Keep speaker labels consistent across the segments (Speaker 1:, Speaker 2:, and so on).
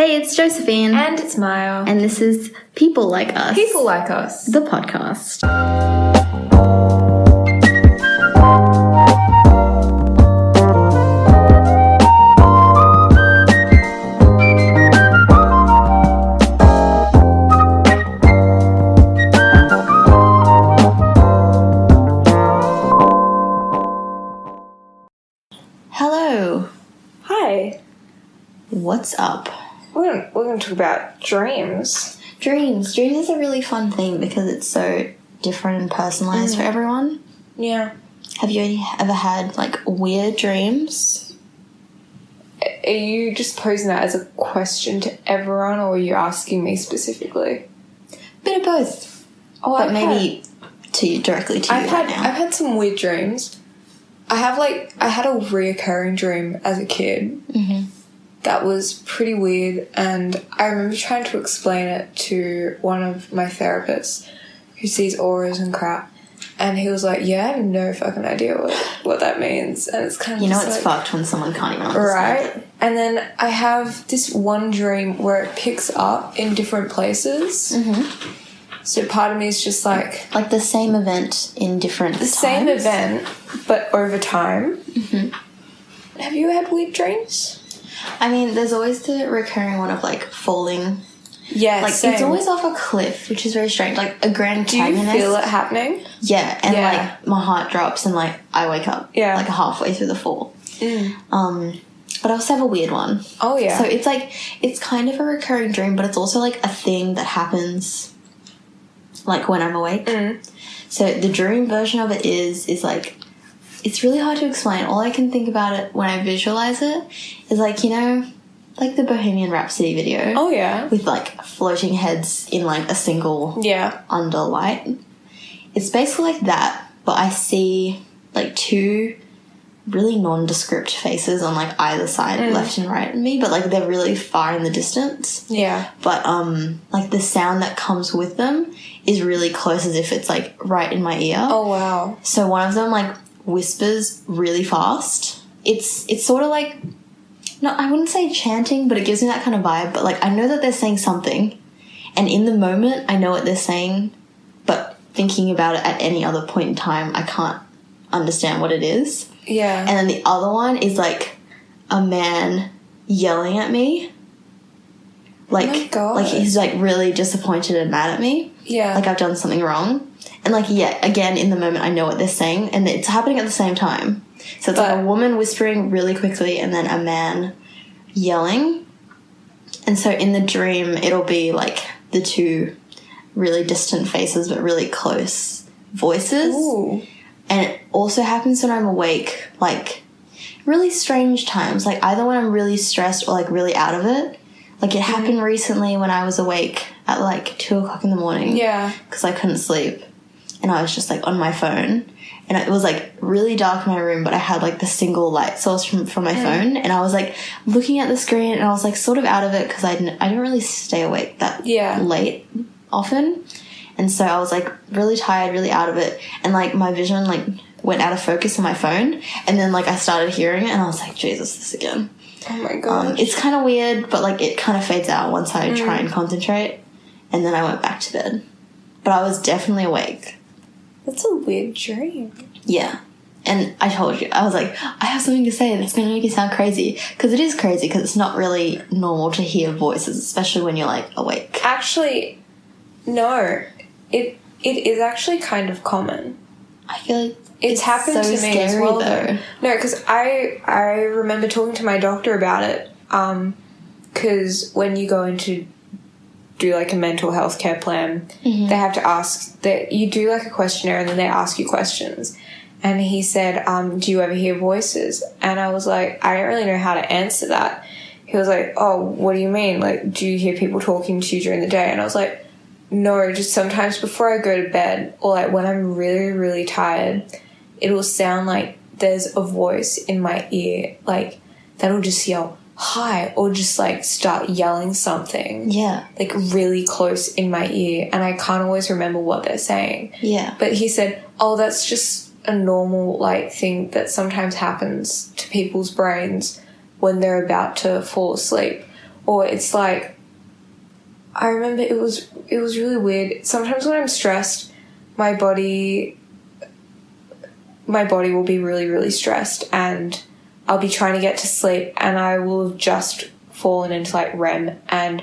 Speaker 1: Hey, it's Josephine.
Speaker 2: And it's Maya.
Speaker 1: And this is People Like Us.
Speaker 2: People Like Us.
Speaker 1: The podcast.
Speaker 2: About dreams.
Speaker 1: Dreams. Dreams is a really fun thing because it's so different and personalized for everyone.
Speaker 2: Yeah.
Speaker 1: Have you ever had like weird dreams?
Speaker 2: Are you just posing that as a question to everyone, or are you asking me specifically?
Speaker 1: Bit of both.
Speaker 2: Oh,
Speaker 1: But maybe to you directly to you
Speaker 2: I've
Speaker 1: right
Speaker 2: had
Speaker 1: now.
Speaker 2: I've had some weird dreams. I have like I had a reoccurring dream as a kid
Speaker 1: Mhm.
Speaker 2: That was pretty weird, and I remember trying to explain it to one of my therapists who sees auras and crap, and he was like, "Yeah, I have no fucking idea what what that means," and it's kind of
Speaker 1: you know it's
Speaker 2: like,
Speaker 1: fucked when someone can't even understand.
Speaker 2: Right. And then I have this one dream where it picks up in different places.
Speaker 1: Mm-hmm.
Speaker 2: So part of me is just like
Speaker 1: Like the same event in different
Speaker 2: the same event, but over time.
Speaker 1: Mm-hmm.
Speaker 2: Have you had weird dreams?
Speaker 1: I mean, there's always the recurring one of like falling.
Speaker 2: Yeah,
Speaker 1: Like it's always off a cliff, which is very strange. Like a grand
Speaker 2: Do you feel it happening?
Speaker 1: Yeah, and
Speaker 2: Yeah.
Speaker 1: like my heart drops and like I wake up.
Speaker 2: Yeah.
Speaker 1: Like halfway through the fall. Um, but I also have a weird one.
Speaker 2: Oh yeah.
Speaker 1: So it's like it's kind of a recurring dream, but it's also like a thing that happens like when I'm awake.
Speaker 2: Mm.
Speaker 1: So the dream version of it is is like it's really hard to explain. All I can think about it when I visualize it is like, you know, like the Bohemian Rhapsody video
Speaker 2: oh yeah.
Speaker 1: with like floating heads in like a single
Speaker 2: Yeah.
Speaker 1: under light. It's basically like that, but I see like two really nondescript faces on like either side, left and right of me, but like they're really far in the distance.
Speaker 2: Yeah.
Speaker 1: But um like the sound that comes with them is really close as if it's like right in my ear.
Speaker 2: Oh wow.
Speaker 1: So one of them like whispers really fast. It's it's sort of like no, I wouldn't say chanting, but it gives me that kind of vibe. But like I know that they're saying something, and in the moment I know what they're saying, but thinking about it at any other point in time, I can't understand what it is.
Speaker 2: Yeah.
Speaker 1: And then the other one is like a man yelling at me. Like,
Speaker 2: Oh my God.
Speaker 1: like he's like really disappointed and mad at me
Speaker 2: yeah.
Speaker 1: like I've done something wrong. And like yeah, again in the moment I know what they're saying and it's happening at the same time. So it's like a woman whispering really quickly and then a man yelling. And so in the dream it'll be like the two really distant faces but really close voices.
Speaker 2: Ooh.
Speaker 1: And it also happens when I'm awake, like really strange times. Like either when I'm really stressed or like really out of it. Like it mm-hmm. happened recently when I was awake at like two o'clock in the morning
Speaker 2: Yeah.
Speaker 1: because I couldn't sleep. And I was just like on my phone. And it was like really dark in my room, but I had like the single light source from, from my phone. And I was like looking at the screen and I was like sort of out of it because I didn't, I didn't really stay awake that
Speaker 2: Yeah.
Speaker 1: late often. And so I was like really tired, really out of it. And like my vision like went out of focus on my phone. And then like I started hearing it and I was like, Jesus, this again.
Speaker 2: Oh my god.
Speaker 1: Um, it's kind of weird, but like it kind of fades out once I try
Speaker 2: Mm.
Speaker 1: and concentrate. And then I went back to bed. But I was definitely awake.
Speaker 2: That's a weird dream.
Speaker 1: Yeah. And I told you, I was like, I have something to say that's going to make you sound crazy. Because it is crazy, because it's not really normal to hear voices, especially when you're like awake.
Speaker 2: Actually, no. It it is actually kind of common.
Speaker 1: I feel like
Speaker 2: It's, happened
Speaker 1: so
Speaker 2: to me as well,
Speaker 1: though.
Speaker 2: though. No, because I I remember talking to my doctor about it. Um, because when you go into do like a mental health care plan,
Speaker 1: Mm-hmm.
Speaker 2: they have to ask that you do like a questionnaire and then they ask you questions. And he said, um, "Do you ever hear voices?" And I was like, "I don't really know how to answer that." He was like, "Oh, what do you mean? Like, do you hear people talking to you during the day?" And I was like, "No, just sometimes before I go to bed, or like when I'm really, really tired, it'll sound like there's a voice in my ear, like that'll just yell hi, or just like start yelling something."
Speaker 1: Yeah.
Speaker 2: like really close in my ear and I can't always remember what they're saying.
Speaker 1: Yeah.
Speaker 2: But he said, "Oh, that's just a normal like thing that sometimes happens to people's brains when they're about to fall asleep." or it's like I remember it was it was really weird. Sometimes when I'm stressed, my body my body will be really really stressed and I'll be trying to get to sleep and I will have just fallen into like REM and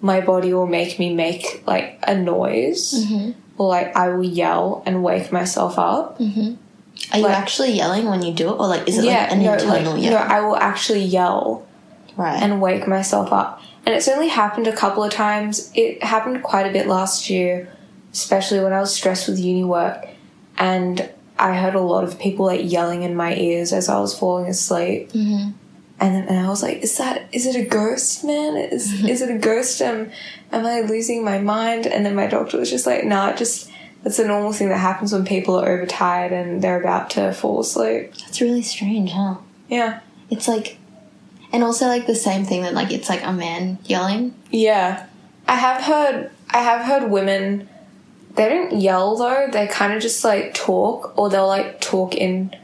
Speaker 2: my body will make me make like a noise mm-hmm. or like I will yell and wake myself up. Mm-hmm.
Speaker 1: Are you actually yelling when you do it, or like is it like an
Speaker 2: no,
Speaker 1: internal
Speaker 2: like,
Speaker 1: yell?
Speaker 2: no, I will actually yell
Speaker 1: right.
Speaker 2: and wake myself up. And it's only happened a couple of times. It happened quite a bit last year, especially when I was stressed with uni work. And I heard a lot of people like yelling in my ears as I was falling asleep. Mm-hmm. And then and I was like, "Is that? Is it a ghost, man? Is is it a ghost? Am am I losing my mind?" And then my doctor was just like, "Nah, just it's a normal thing that happens when people are overtired and they're about to fall asleep."
Speaker 1: That's really strange, huh?
Speaker 2: Yeah,
Speaker 1: It's like, and also like the same thing that like it's like a man yelling.
Speaker 2: Yeah. I have heard I have heard women they don't yell though, they kind of just like talk or they'll like talk in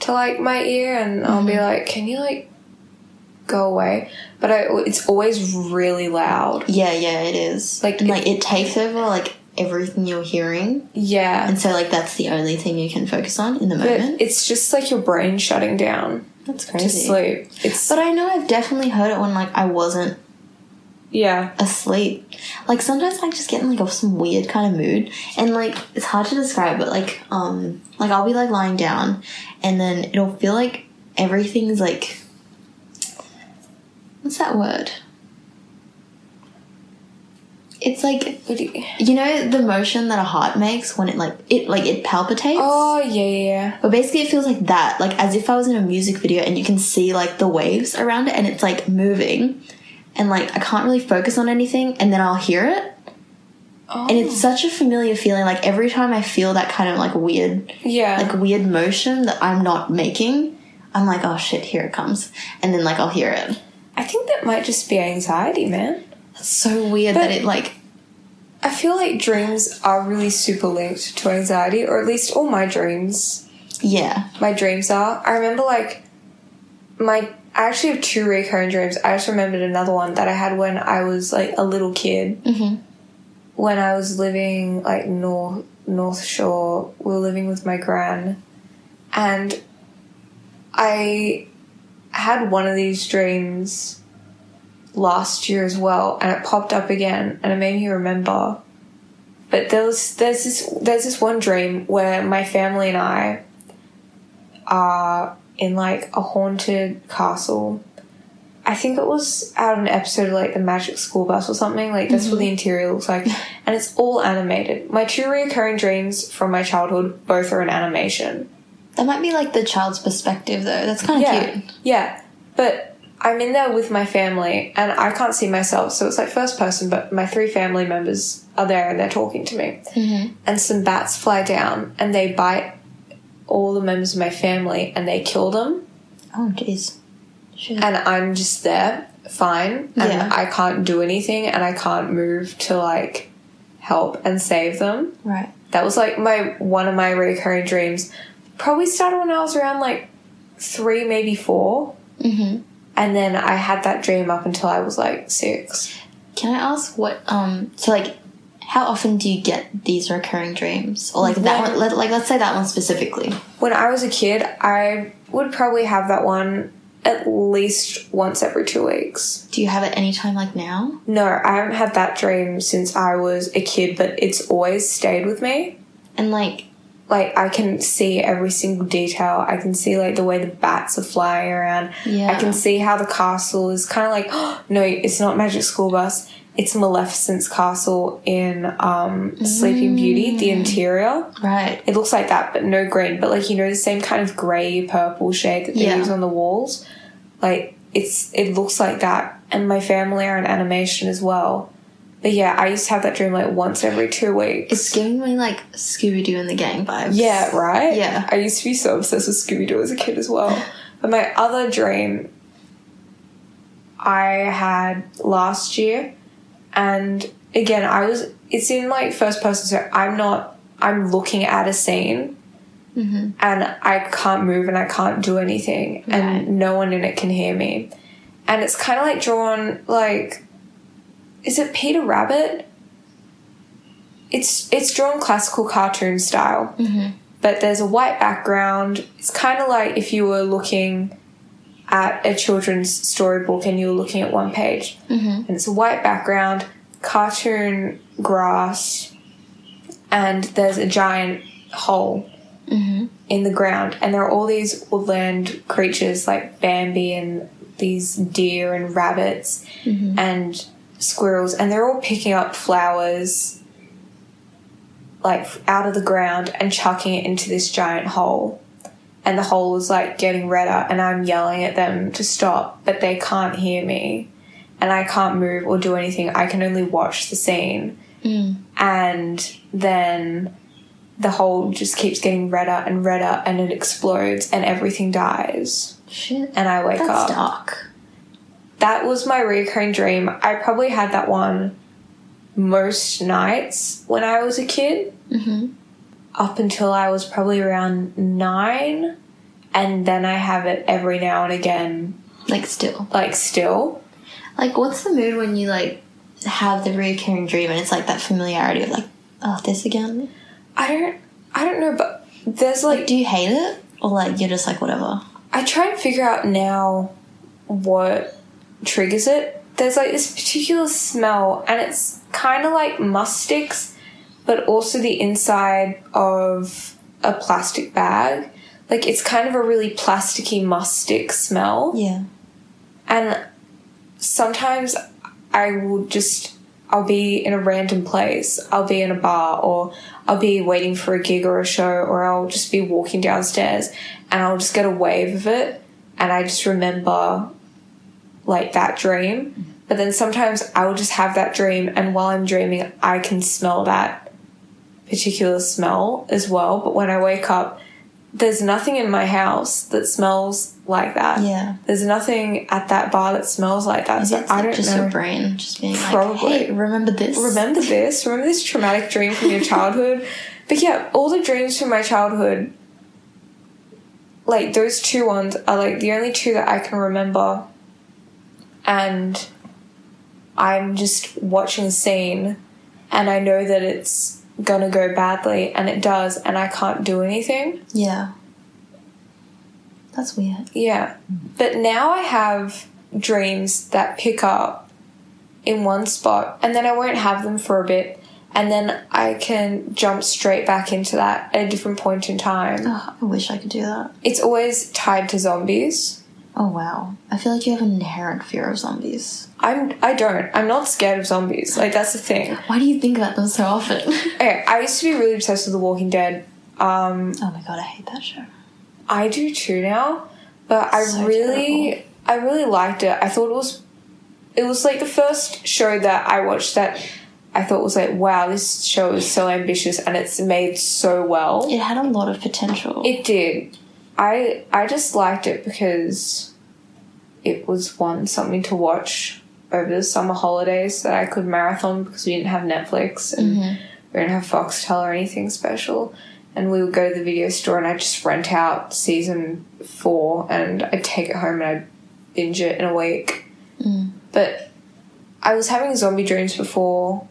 Speaker 2: to like my ear and I'll be mm-hmm. like, "Can you like go away?" But I it's always really loud.
Speaker 1: Yeah, yeah, it is.
Speaker 2: Like,
Speaker 1: and
Speaker 2: it-
Speaker 1: like it takes over like everything you're hearing,
Speaker 2: Yeah.
Speaker 1: and so like that's the only thing you can focus on in the
Speaker 2: But
Speaker 1: moment.
Speaker 2: it's just like your brain shutting down
Speaker 1: That's crazy.
Speaker 2: to sleep. It's
Speaker 1: But I know I've definitely heard it when like I wasn't
Speaker 2: yeah.
Speaker 1: asleep. Like sometimes I just get in like a, some weird kind of mood, and like it's hard to describe, but like um like I'll be like lying down, and then it'll feel like everything's like what's that word? It's like
Speaker 2: you-
Speaker 1: know the motion that a heart makes when it like it like it palpitates.
Speaker 2: Oh, yeah, yeah, yeah.
Speaker 1: But basically, it feels like that, like as if I was in a music video and you can see like the waves around it and it's like moving, and like I can't really focus on anything, and then I'll hear it,
Speaker 2: Oh.
Speaker 1: and it's oh. such a familiar feeling. Like every time I feel that kind of like weird,
Speaker 2: yeah.
Speaker 1: like weird motion that I'm not making, I'm like, oh shit, here it comes, and then like I'll hear it.
Speaker 2: I think that might just be anxiety, man.
Speaker 1: It's so weird
Speaker 2: But-
Speaker 1: that it like
Speaker 2: I feel like dreams are really super linked to anxiety, or at least all my dreams.
Speaker 1: yeah,
Speaker 2: My dreams are. I remember like my. I actually have two recurring dreams. I just remembered another one that I had when I was like a little kid.
Speaker 1: Mhm.
Speaker 2: When I was living like north North Shore, we were living with my gran, and I had one of these dreams last year as well, and it popped up again, and it made me remember. But there was there's this there's this one dream where my family and I are in like a haunted castle. I think it was out of an episode of like the Magic School Bus or something. Like that's what the interior looks like, and it's all animated. My two recurring dreams from my childhood both are in animation.
Speaker 1: that might be like the child's perspective though. That's kind of
Speaker 2: Yeah,
Speaker 1: cute.
Speaker 2: yeah. But I'm in there with my family, and I can't see myself, so it's like first person. But my three family members are there, and they're talking to me. Mm-hmm. And some bats fly down, and they bite all the members of my family, and they kill them.
Speaker 1: Oh jeez.
Speaker 2: And I'm just there, fine, and
Speaker 1: Yeah.
Speaker 2: I can't do anything, and I can't move to like help and save them.
Speaker 1: Right.
Speaker 2: That was like my one of my recurring dreams. Probably started when I was around like three, maybe 4
Speaker 1: Mm-hmm.
Speaker 2: and then I had that dream up until I was like six.
Speaker 1: Can I ask what um so like how often do you get these recurring dreams or like that
Speaker 2: When-
Speaker 1: one like let's say that one specifically
Speaker 2: When I was a kid, I would probably have that one at least once every two weeks.
Speaker 1: do you have it anytime like now
Speaker 2: No, I haven't had that dream since I was a kid, but it's always stayed with me.
Speaker 1: and like
Speaker 2: Like I can see every single detail. I can see like the way the bats are flying around.
Speaker 1: Yeah.
Speaker 2: I can see how the castle is kind of like no, it's not Magic School Bus. It's Maleficent's castle in um, Sleeping Beauty, the interior.
Speaker 1: right
Speaker 2: It looks like that, but no green. But like you know, the same kind of grey purple shade that they
Speaker 1: Yeah.
Speaker 2: use on the walls. Like it's it looks like that. And my family are in animation as well. But yeah, I used to have that dream like once every two weeks.
Speaker 1: it's giving me like scooby-doo and the gang vibes
Speaker 2: yeah, right?
Speaker 1: Yeah.
Speaker 2: I used to be so obsessed with Scooby Doo as a kid as well. But my other dream I had last year and again I was it's in like first person so I'm not I'm looking at a scene
Speaker 1: Mhm.
Speaker 2: and I can't move and I can't do anything
Speaker 1: Right.
Speaker 2: and no one in it can hear me. and it's kind of like drawn like is it Peter Rabbit? It's it's drawn classical cartoon style, but there's a white background. It's kind of like if you were looking at a children's storybook and you're looking at one page, mm-hmm. and it's a white background, cartoon grass, and there's a giant hole mm-hmm. in the ground, and there are all these woodland creatures like Bambi and these deer and rabbits mm-hmm. and squirrels, and they're all picking up flowers like out of the ground and chucking it into this giant hole. And the hole is like getting redder, and I'm yelling at them to stop, but they can't hear me, and I can't move or do anything. I can only watch the scene, and then the hole just keeps getting redder and redder, and it explodes, and everything dies.
Speaker 1: Shit.
Speaker 2: And I wake
Speaker 1: That's
Speaker 2: up
Speaker 1: dark.
Speaker 2: that was my recurring dream. I probably had that one most nights when I was a kid,
Speaker 1: Mm-hmm.
Speaker 2: Up until I was probably around nine, and then I have it every now and again,
Speaker 1: Like still.
Speaker 2: like still.
Speaker 1: Like what's the mood when you like have the recurring dream and it's like that familiarity of like, oh, this again?
Speaker 2: I don't, I don't know, but there's like
Speaker 1: Do you hate it? Or like you're just like whatever?
Speaker 2: I try and figure out now what triggers it. There's like this particular smell, and it's kind of like mustics, but also the inside of a plastic bag. Like it's kind of a really plasticky mustic smell.
Speaker 1: Yeah.
Speaker 2: And sometimes I will just, I'll be in a random place. I'll be in a bar or I'll be waiting for a gig or a show or I'll just be walking downstairs and I'll just get a wave of it. And I just remember like that dream. But then sometimes I will just have that dream and while I'm dreaming, I can smell that particular smell as well. But when I wake up, there's nothing in my house that smells like that.
Speaker 1: Yeah.
Speaker 2: There's nothing at that bar that smells like that.
Speaker 1: Maybe
Speaker 2: So
Speaker 1: it's
Speaker 2: I
Speaker 1: like
Speaker 2: don't
Speaker 1: just
Speaker 2: know.
Speaker 1: your brain just being like,
Speaker 2: Probably.
Speaker 1: hey, remember this?
Speaker 2: Remember this? Remember this traumatic dream from your childhood? But yeah, all the dreams from my childhood, like those two ones are like the only two that I can remember. And I'm just watching a scene and I know that it's gonna go badly and it does and I can't do anything.
Speaker 1: Yeah. That's weird.
Speaker 2: Yeah. But now I have dreams that pick up in one spot and then I won't have them for a bit and then I can jump straight back into that at a different point in time.
Speaker 1: Oh, I wish I could do that.
Speaker 2: It's always tied to zombies.
Speaker 1: Oh wow. I feel like you have an inherent fear of zombies.
Speaker 2: I'm I don't. I'm not scared of zombies. Like that's the thing.
Speaker 1: Why do you think about them so often?
Speaker 2: Okay, I used to be really obsessed with The Walking Dead. Um
Speaker 1: oh my god, I hate that show.
Speaker 2: I do too now, but I
Speaker 1: So
Speaker 2: really, I really liked it. I thought it was, it was like the first show that I watched that I thought was like, wow, this show is so ambitious and it's made so well.
Speaker 1: It had a lot of potential.
Speaker 2: It did. I I just liked it because it was one something to watch over the summer holidays that I could marathon because we didn't have Netflix and mm-hmm. we didn't have Foxtel or anything special. And we would go to the video store and I'd just rent out season four and I'd take it home and I'd binge it in a week. Mm. But I was having zombie dreams before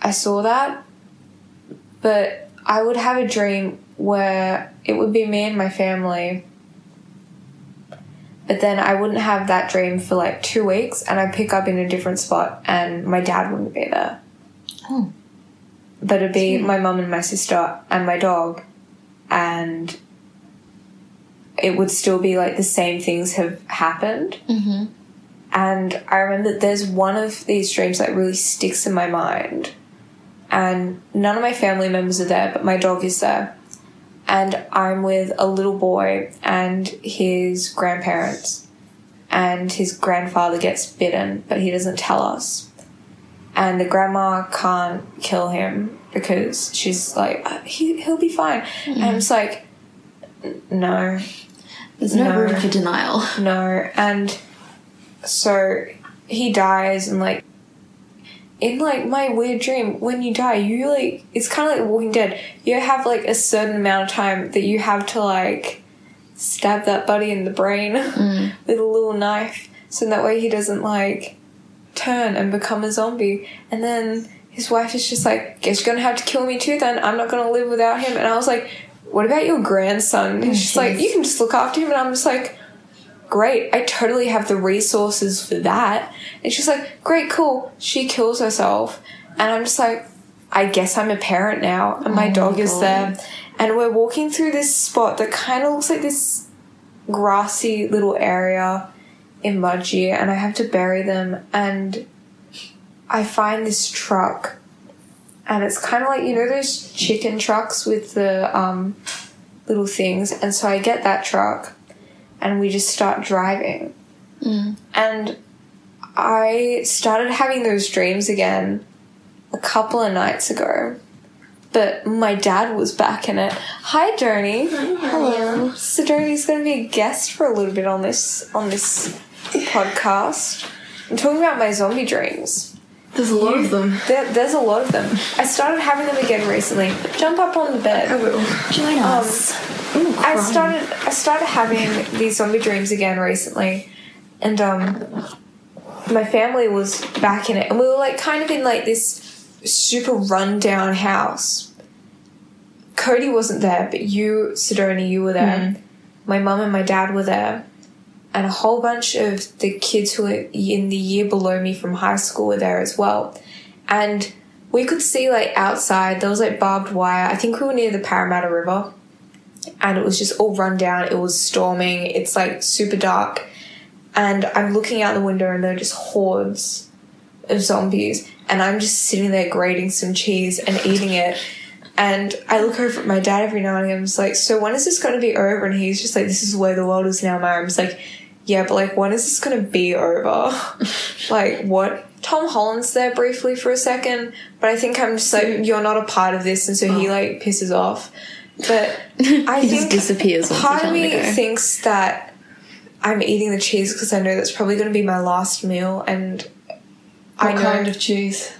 Speaker 2: I saw that. But I would have a dream where it would be me and my family. But then I wouldn't have that dream for like two weeks and I'd pick up in a different spot and my dad wouldn't be there.
Speaker 1: Oh.
Speaker 2: But it'd be my mum and my sister and my dog and it would still be like the same things have happened.
Speaker 1: Mm-hmm.
Speaker 2: And I remember there's one of these dreams that really sticks in my mind. And none of my family members are there, but my dog is there. And I'm with a little boy and his grandparents. And his grandfather gets bitten, but he doesn't tell us. And the grandma can't kill him because she's like, "Uh, he, he'll be fine. And I'm just like, no,
Speaker 1: There's no,
Speaker 2: No.
Speaker 1: room for denial.
Speaker 2: no. And so he dies and like in like my weird dream when you die you like it's kind of like walking dead you have like a certain amount of time that you have to like stab that buddy in the brain mm. with a little knife so that way he doesn't like turn and become a zombie. And then his wife is just like, "Guess you're gonna have to kill me too. Then I'm not gonna live without him." And I was like, "What about your grandson?" And oh, she's like, "You can just look after him." And I'm just like. Great, I totally have the resources for that. And she's like, Great, cool. She kills herself. And I'm just like, I guess I'm a parent now. And my
Speaker 1: Oh
Speaker 2: dog
Speaker 1: my
Speaker 2: is there. And we're walking through this spot that kind of looks like this grassy little area in Mudgee. And I have to bury them. And I find this truck. And it's kind of like, you know, those chicken trucks with the um, little things. And so I get that truck and we just start driving. Mm. And I started having those dreams again a couple of nights ago. But my dad was back in it. Hi, Joni.
Speaker 1: Hello.
Speaker 2: So Joni's going to be a guest for a little bit on this on this podcast. I'm talking about my zombie dreams.
Speaker 3: There's a lot of them.
Speaker 2: There, there's a lot of them. I started having them again recently. Jump up on the bed.
Speaker 3: I will.
Speaker 1: Join us. Ooh,
Speaker 2: I started I started having these zombie dreams again recently, and um, my family was back in it, and we were like kind of in like this super rundown house. Cody wasn't there, but you, Sidoni, you were there. My mum and my dad were there, and a whole bunch of the kids who were in the year below me from high school were there as well, and we could see like outside there was like barbed wire. I think we were near the Parramatta River and it was just all run down. It was storming. It's like super dark. And I'm looking out the window and there are just hordes of zombies. And I'm just sitting there grating some cheese and eating it. And I look over at my dad every now and again. I'm just like, so when is this going to be over? And he's just like, this is where the world is now, Mary. I'm just like, yeah, but like, when is this going to be over? like, what? Tom Holland's there briefly for a second, but I think I'm just like, you're not a part of this. And so he oh. like pisses off. But I
Speaker 1: He
Speaker 2: think
Speaker 1: just disappears
Speaker 2: part of me thinks that I'm eating the cheese because I know that's probably going to be my last meal, and I
Speaker 3: What
Speaker 2: know
Speaker 3: kind of cheese?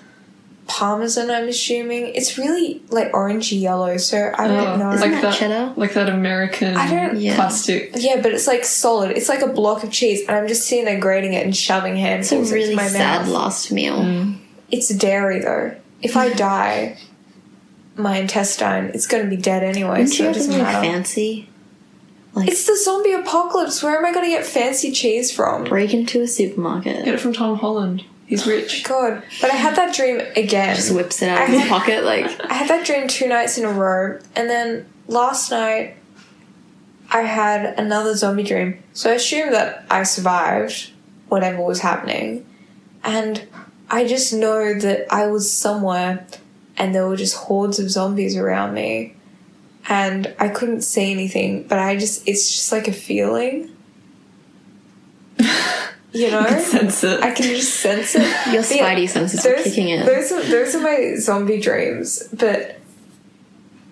Speaker 2: Parmesan. I'm assuming it's really like orangey yellow, so I don't
Speaker 3: Oh,
Speaker 2: know.
Speaker 1: Isn't
Speaker 3: like
Speaker 1: that
Speaker 3: that,
Speaker 1: cheddar?
Speaker 3: like that American
Speaker 2: I don't-
Speaker 1: Yeah.
Speaker 3: plastic.
Speaker 2: yeah, but it's like solid. It's like a block of cheese, and I'm just sitting there grating it and shoving
Speaker 1: It's a
Speaker 2: handfuls
Speaker 1: really
Speaker 2: into my
Speaker 1: sad
Speaker 2: mouth.
Speaker 1: last meal.
Speaker 3: Mm.
Speaker 2: It's dairy though. If I die, my intestine, it's going to be dead anyway,
Speaker 1: Wouldn't
Speaker 2: so
Speaker 1: you
Speaker 2: it doesn't
Speaker 1: something
Speaker 2: matter.
Speaker 1: fancy? Like
Speaker 2: It's the zombie apocalypse. Where am I going to get fancy cheese from?
Speaker 1: break into a supermarket.
Speaker 3: Get it from Tom Holland. He's oh rich.
Speaker 2: God, but I had that dream again.
Speaker 1: Just whips it out of his pocket like
Speaker 2: I had that dream two nights in a row, and then last night I had another zombie dream. So I assume that I survived whatever was happening, and I just know that I was somewhere and there were just hordes of zombies around me, and I couldn't see anything, but I just, it's just like a feeling. You know?
Speaker 3: Sense it.
Speaker 2: I can just sense it.
Speaker 1: your
Speaker 2: Yeah,
Speaker 1: spidey senses are
Speaker 2: those,
Speaker 1: kicking in.
Speaker 2: Those are, those are my zombie dreams, but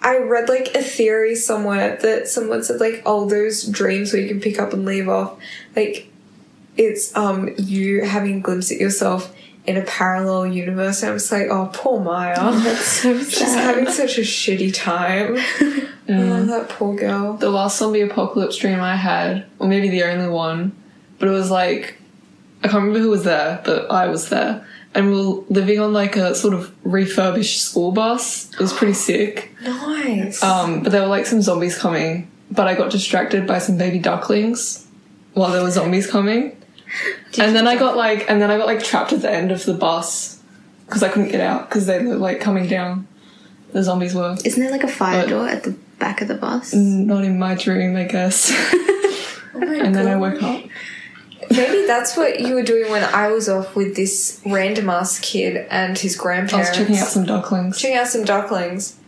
Speaker 2: I read like a theory somewhere that someone said like, oh, those dreams where you can pick up and leave off, like it's um you having a glimpse at yourself in a parallel universe. And I'm just like, oh, poor Maya.
Speaker 1: That's so
Speaker 2: She's
Speaker 1: sad.
Speaker 2: having such a shitty time. Oh, that poor girl.
Speaker 3: The last zombie apocalypse dream I had, or maybe the only one, but it was like I can't remember who was there, but I was there. And we were living on like a sort of refurbished school bus. It was pretty sick.
Speaker 2: Nice.
Speaker 3: Um, but there were like some zombies coming, but I got distracted by some baby ducklings while there were zombies coming. and then I got like, and then I got like trapped at the end of the bus because I couldn't get out because they were like coming down. The zombies were
Speaker 1: Isn't there like a fire
Speaker 3: But-
Speaker 1: door at the back of the bus?
Speaker 3: not in my dream, I guess.
Speaker 2: Oh my
Speaker 3: and then I woke up.
Speaker 2: Maybe that's what you were doing when I was off with this random ass kid and his grandparents.
Speaker 3: I was
Speaker 2: grandparents.
Speaker 3: checking out some ducklings.
Speaker 2: checking out some ducklings.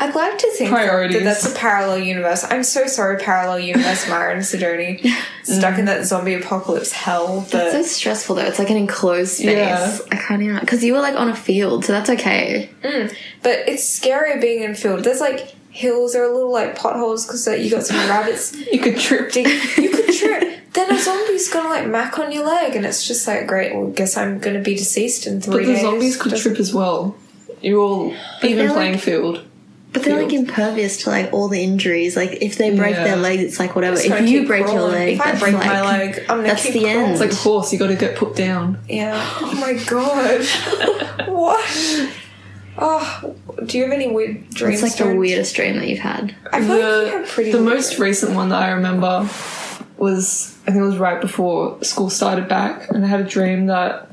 Speaker 2: I'd like to think that
Speaker 3: Priorities.
Speaker 2: that's a parallel universe. I'm so sorry, parallel universe, Maya and Sidoni, stuck in mm. that zombie apocalypse hell.
Speaker 1: That's so stressful though. It's like an enclosed space.
Speaker 3: Yeah.
Speaker 1: I can't even because you were like on a field, so that's okay. Mm.
Speaker 2: but it's scarier being in field. There's like hills, there are little like potholes because you got some rabbits.
Speaker 3: You could trip.
Speaker 2: dig- You could trip. Then a zombie's gonna like mac on your leg, and it's just like great. Well, guess I'm gonna be deceased in three
Speaker 3: But the
Speaker 2: days.
Speaker 3: zombies could
Speaker 2: Doesn't-
Speaker 3: trip as well. You all even
Speaker 1: they're
Speaker 3: playing
Speaker 1: like-
Speaker 3: field.
Speaker 1: But they're like impervious to like all the injuries. Like if they break
Speaker 3: Yeah.
Speaker 1: their leg, it's like whatever.
Speaker 2: Just
Speaker 1: If
Speaker 2: gotta
Speaker 1: you
Speaker 2: keep
Speaker 1: break your
Speaker 2: crawling.
Speaker 1: leg,
Speaker 2: If I
Speaker 1: that's
Speaker 2: break
Speaker 1: like,
Speaker 2: my leg, I'm gonna
Speaker 1: that's
Speaker 2: keep
Speaker 1: the
Speaker 2: crawling.
Speaker 1: end.
Speaker 3: It's like a horse, you gotta get put down.
Speaker 2: Yeah. Oh my god. what? Oh, do you have any weird dreams?
Speaker 1: It's like the
Speaker 2: Jordan?
Speaker 1: weirdest dream that you've had.
Speaker 2: I feel like you have pretty.
Speaker 3: the
Speaker 2: weird
Speaker 3: most
Speaker 2: dreams.
Speaker 3: recent one that I remember was I think it was right before school started back, and I had a dream that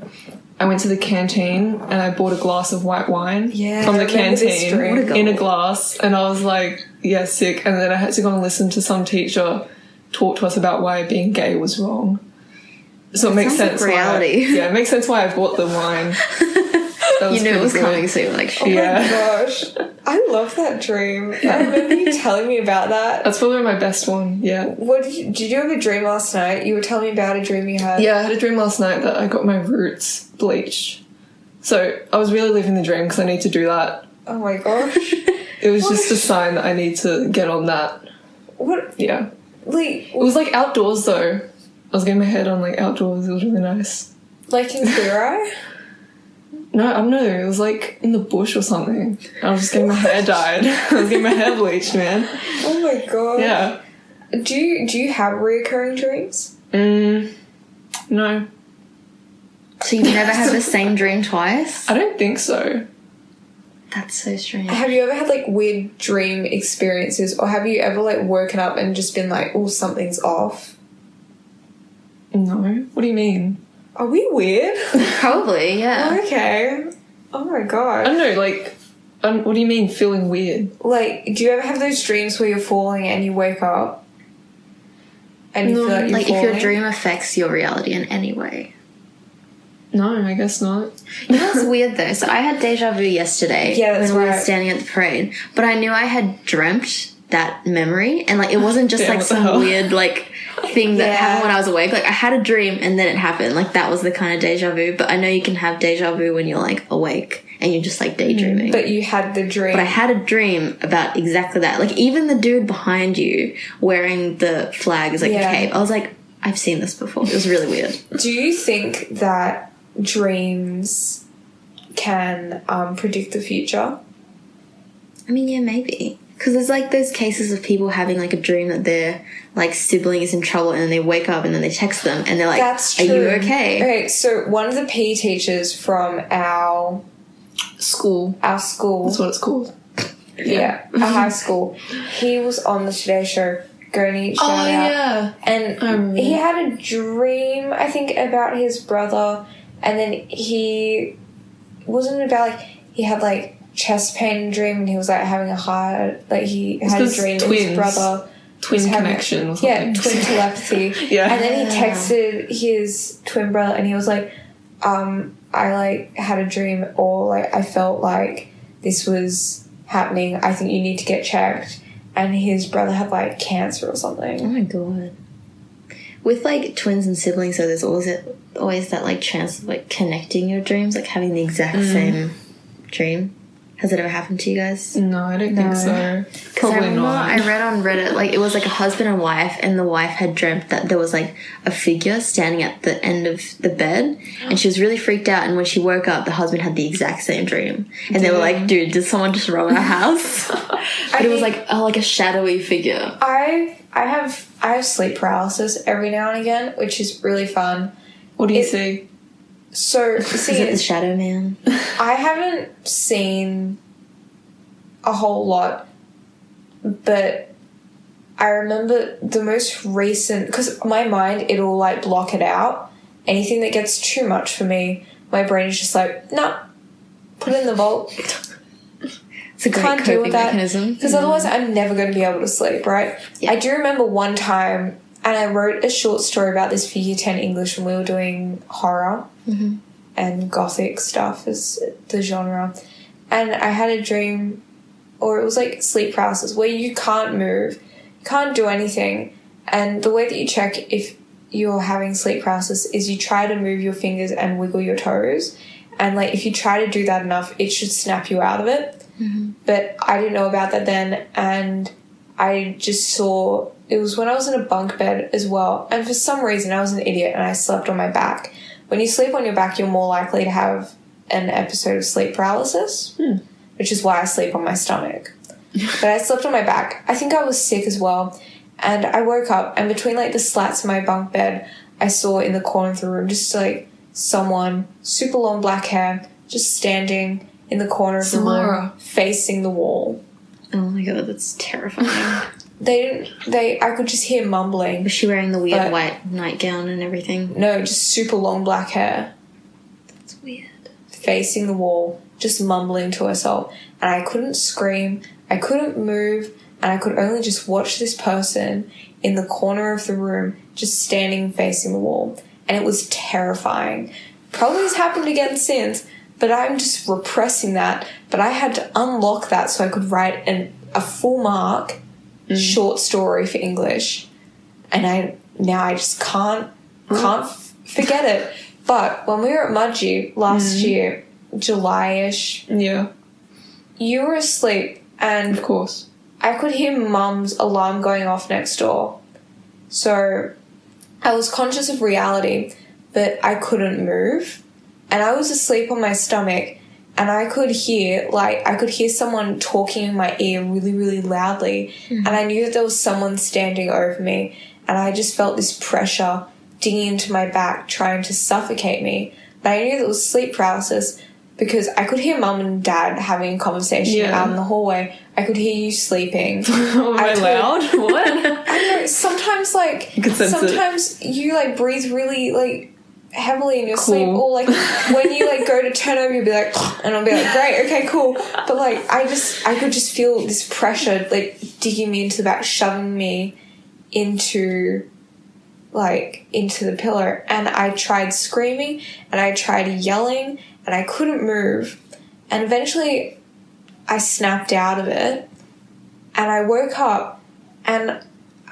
Speaker 3: I went to the canteen and I bought a glass of white wine
Speaker 2: Yeah,
Speaker 3: from the canteen
Speaker 1: a
Speaker 3: in a glass, and I was like, yeah, sick. And then I had to go and listen to some teacher talk to us about why being gay was wrong. So it makes
Speaker 1: sounds like
Speaker 3: sense. why
Speaker 1: reality.
Speaker 3: yeah, it makes sense why I bought the wine.
Speaker 1: You knew it was
Speaker 3: good.
Speaker 1: coming, so you're like,
Speaker 2: Oh.
Speaker 3: Yeah.
Speaker 2: my gosh. I love that dream. I remember you telling me about that.
Speaker 3: That's probably my best one. Yeah.
Speaker 2: What did you, did you have a dream last night? You were telling me about a dream you had.
Speaker 3: Yeah, I had a dream last night that I got my roots bleached. So I was really living the dream because I need to do that.
Speaker 2: Oh my gosh.
Speaker 3: It was just a sign that I need to get on that.
Speaker 2: what?
Speaker 3: Yeah.
Speaker 2: Like,
Speaker 3: It was like outdoors though. I was getting my head on like outdoors. It was really nice.
Speaker 2: like in Eye?
Speaker 3: No, I don't know. It was like in the bush or something. I was just getting my hair dyed. I was getting my hair bleached, man.
Speaker 2: Oh my god.
Speaker 3: Yeah.
Speaker 2: Do you do you have reoccurring dreams?
Speaker 3: Mm, no,
Speaker 1: So you've never had the same dream twice?
Speaker 3: I don't think so.
Speaker 1: That's so strange.
Speaker 2: Have you ever had like weird dream experiences, or have you ever like woken up and just been like, "Oh, something's off"?
Speaker 3: No. What do you mean?
Speaker 2: Are we weird?
Speaker 1: Probably, yeah.
Speaker 2: okay. Oh my god.
Speaker 3: I don't know. Like, um, what do you mean feeling weird?
Speaker 2: Like, do you ever have those dreams where you're falling and you wake up and you
Speaker 3: No,
Speaker 2: feel like you're
Speaker 1: Like
Speaker 2: falling?
Speaker 1: if your dream affects your reality in any way.
Speaker 3: No, I guess not.
Speaker 1: You know what's weird though? So I had deja vu yesterday
Speaker 2: Yeah, that's
Speaker 1: when we were
Speaker 2: right.
Speaker 1: standing at the parade, but I knew I had dreamt that memory, and like it wasn't just
Speaker 3: Damn,
Speaker 1: like
Speaker 3: what the
Speaker 1: some
Speaker 3: hell?
Speaker 1: weird like thing that
Speaker 2: Yeah.
Speaker 1: happened when I was awake. Like I had a dream and then it happened. Like that was the kind of deja vu. But I know you can have deja vu when you're like awake and you're just like daydreaming.
Speaker 2: but you had the dream.
Speaker 1: But I had a dream about exactly that. Like even the dude behind you wearing the flag is like
Speaker 2: Yeah.
Speaker 1: a cape. I was like, I've seen this before. It was really weird.
Speaker 2: do you think that dreams can um, predict the future?
Speaker 1: I mean, yeah, maybe. Because there's like those cases of people having like a dream that their like sibling is in trouble and then they wake up and then they text them and they're like,
Speaker 2: That's
Speaker 1: Are you okay?
Speaker 2: Okay, so one of the PE teachers from our
Speaker 3: School.
Speaker 2: our school,
Speaker 3: That's what it's called.
Speaker 2: yeah, our high school, he was on the Today Show. Gurney, shout
Speaker 3: Oh
Speaker 2: out.
Speaker 3: yeah.
Speaker 2: And
Speaker 3: I remember
Speaker 2: he had a dream, I think, about his brother, and then he wasn't about like he had like chest pain in a dream, and he was like having a heart, like he had a dream that
Speaker 3: twins.
Speaker 2: his brother
Speaker 3: Twin
Speaker 2: was having-
Speaker 3: connection or
Speaker 2: yeah, twin telepathy.
Speaker 3: Yeah.
Speaker 2: And then he texted his twin brother and he was like, um, I like had a dream or like I felt like this was happening. I think you need to get checked. And his brother had like cancer or something.
Speaker 1: Oh my god. With like twins and siblings, so there's always it, always that like chance of like connecting your dreams, like having the exact
Speaker 3: Mm.
Speaker 1: same dream. Has it ever happened to you guys?
Speaker 3: No, I don't
Speaker 2: No.
Speaker 3: think so.
Speaker 1: 'Cause
Speaker 3: Probably
Speaker 1: I remember
Speaker 3: not.
Speaker 1: I read on Reddit like it was like a husband and wife, and the wife had dreamt that there was like a figure standing at the end of the bed, and she was really freaked out. And when she woke up, the husband had the exact same dream, and they were like, "Dude, did someone just rob our house?" but it was like oh, like a shadowy figure.
Speaker 2: I I have I have sleep paralysis every now and again, which is really fun.
Speaker 3: what do you
Speaker 2: it-
Speaker 3: see?
Speaker 2: So
Speaker 1: Is it the Shadow Man?
Speaker 2: I haven't seen a whole lot, but I remember the most recent because my mind it'll like block it out. Anything that gets too much for me, my brain is just like, nah, put it in the vault
Speaker 1: It's a great
Speaker 2: Can't deal
Speaker 1: coping
Speaker 2: with that.
Speaker 1: mechanism.
Speaker 2: because otherwise mm-hmm. I'm never going to be able to sleep. Right?
Speaker 1: Yeah.
Speaker 2: I do remember one time, and I wrote a short story about this for Year Ten English when we were doing horror mm-hmm. and gothic stuff as the genre. And I had a dream, or it was like sleep paralysis, where you can't move, you can't do anything. And the way that you check if you're having sleep paralysis is you try to move your fingers and wiggle your toes. And like if you try to do that enough, it should snap you out of it. Mm-hmm. But I didn't know about that then, and I just saw it was when I was in a bunk bed as well. And for some reason, I was an idiot and I slept on my back. When you sleep on your back, you're more likely to have an episode of sleep paralysis, hmm. which is why I sleep on my stomach. but I slept on my back. I think I was sick as well. And I woke up, and between like the slats of my bunk bed, I saw in the corner of the room just like someone, super long black hair, just standing in the corner of the room, facing the wall.
Speaker 1: Oh my god, that's terrifying.
Speaker 2: They didn't, they, I could just hear mumbling.
Speaker 1: Was she wearing the weird
Speaker 2: But-
Speaker 1: white nightgown and everything?
Speaker 2: No, just super long black hair.
Speaker 1: That's weird.
Speaker 2: facing the wall, just mumbling to herself. And I couldn't scream, I couldn't move, and I could only just watch this person in the corner of the room, just standing facing the wall. And it was terrifying. Probably has happened again since, but I'm just repressing that. But I had to unlock that so I could write an, a full mark Mm. short story for English. And I now I just can't mm. can't f- forget it. But when we were at Mudgee last mm. year, July-ish,
Speaker 3: Yeah,
Speaker 2: you were asleep and
Speaker 3: of course.
Speaker 2: I could hear mum's alarm going off next door. So I was conscious of reality, but I couldn't move. And I was asleep on my stomach and I could hear like I could hear someone talking in my ear really, really loudly. Mm-hmm. And I knew that there was someone standing over me and I just felt this pressure digging into my back, trying to suffocate me. But I knew that it was sleep paralysis because I could hear mum and dad having a conversation
Speaker 3: Yeah.
Speaker 2: out in the hallway. I could hear you sleeping.
Speaker 3: Oh, am
Speaker 2: I
Speaker 3: I,
Speaker 2: told-
Speaker 3: loud? what?
Speaker 2: I know sometimes like
Speaker 3: can it.
Speaker 2: sometimes you like breathe really like heavily in your sleep or like when you like go to turn over you'll be like and I'll be like great okay cool but like I just I could just feel this pressure like digging me into the back shoving me into like into the pillow and I tried screaming and I tried yelling and I couldn't move and eventually I snapped out of it and I woke up and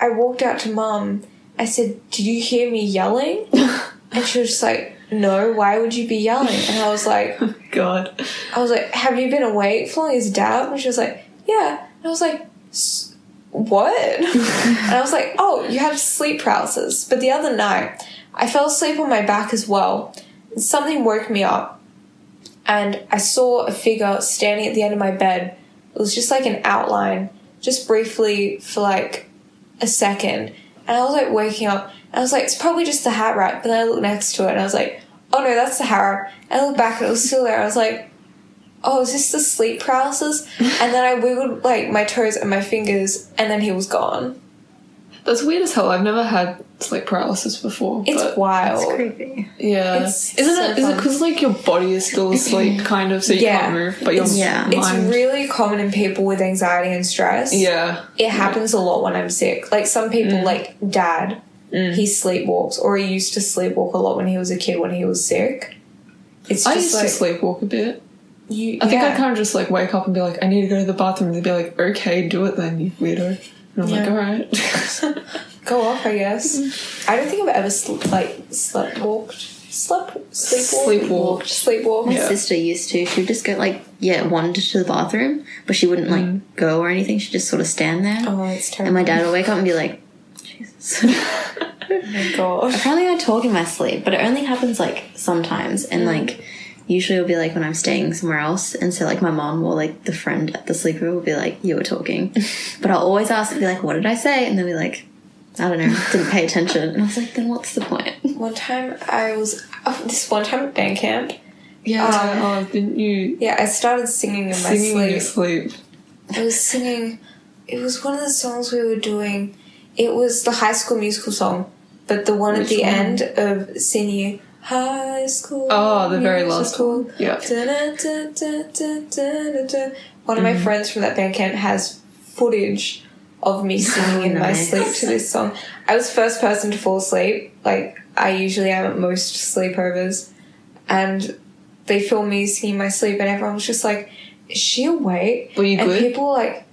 Speaker 2: I walked out to mum. I said, Did you hear me yelling? and she was just like, No, why would you be yelling? And I was like, oh,
Speaker 3: God.
Speaker 2: I was like, Have you been awake for long as dad? And she was like, Yeah. And I was like, "S- What? and I was like, Oh, you have sleep paralysis. But the other night, I fell asleep on my back as well. And something woke me up. And I saw a figure standing at the end of my bed. It was just like an outline, just briefly for like a second. And I was like waking up. And I was like, It's probably just the hat rack. But then I looked next to it and I was like, Oh no, that's the hat rack. And I looked back and it was still there. I was like, oh, is this the sleep paralysis? And then I wiggled like my toes and my fingers, and then he was gone.
Speaker 3: That's weird as hell. I've never had sleep paralysis before.
Speaker 2: It's
Speaker 3: but
Speaker 2: wild.
Speaker 1: creepy.
Speaker 3: yeah.
Speaker 2: it's
Speaker 3: Isn't
Speaker 2: so
Speaker 3: it? Is it
Speaker 2: fun.
Speaker 3: because like your body is still asleep, kind of, so you
Speaker 2: Yeah.
Speaker 3: can't move, but your
Speaker 2: It's-
Speaker 1: Yeah.
Speaker 2: It's really common in people with anxiety and stress.
Speaker 3: yeah.
Speaker 2: It happens a lot when I'm sick. Like some people, mm. like dad, Mm. he sleepwalks, or he used to sleepwalk a lot when he was a kid when he was sick. It's
Speaker 3: I used
Speaker 2: like
Speaker 3: to sleepwalk a bit.
Speaker 2: you.
Speaker 3: I think
Speaker 2: yeah.
Speaker 3: I'd kind of just like wake up and be like, I need to go to the bathroom, and they'd be like, okay, do it then, you weirdo. And I'm like, alright.
Speaker 2: go off. I guess. I don't think I've ever sl- like slept walked, slept sleepwalked,
Speaker 3: Sleepwalked.
Speaker 2: sleepwalked.
Speaker 1: My
Speaker 3: Yeah.
Speaker 1: sister used to. She would just go like, yeah, wander to the bathroom, but she wouldn't like mm. go or anything. She'd just sort of stand there.
Speaker 2: Oh, it's terrible.
Speaker 1: and my dad would wake up and be like, Jesus.
Speaker 2: Oh my god.
Speaker 1: Apparently, I talk in my sleep, but it only happens like sometimes, and like usually it'll be like when I'm staying somewhere else, and so like my mom or like the friend at the sleepover will be like, "You were talking," but I'll always ask, and be like, "What did I say?" And they'll be like, "I don't know, didn't pay attention," and I was like, "Then what's the point?"
Speaker 2: One time I was oh, this one time at band camp.
Speaker 3: yeah.
Speaker 2: Um,
Speaker 3: oh, didn't you
Speaker 2: Yeah, I started singing in my sleep.
Speaker 3: singing in your
Speaker 2: sleep? I was singing. It was one of the songs we were doing. It was the High School Musical song, but the one at the
Speaker 3: one?
Speaker 2: end of singing High School.
Speaker 3: Oh, the very last one. Yeah.
Speaker 2: One of
Speaker 3: Mm-hmm.
Speaker 2: my friends from that band camp has footage of me singing in my sleep to this song. I was the first person to fall asleep. Like I usually am at most sleepovers, and they filmed me singing my sleep, and everyone was just like, "Is she awake?"
Speaker 3: Were you
Speaker 2: and
Speaker 3: good?
Speaker 2: people were like,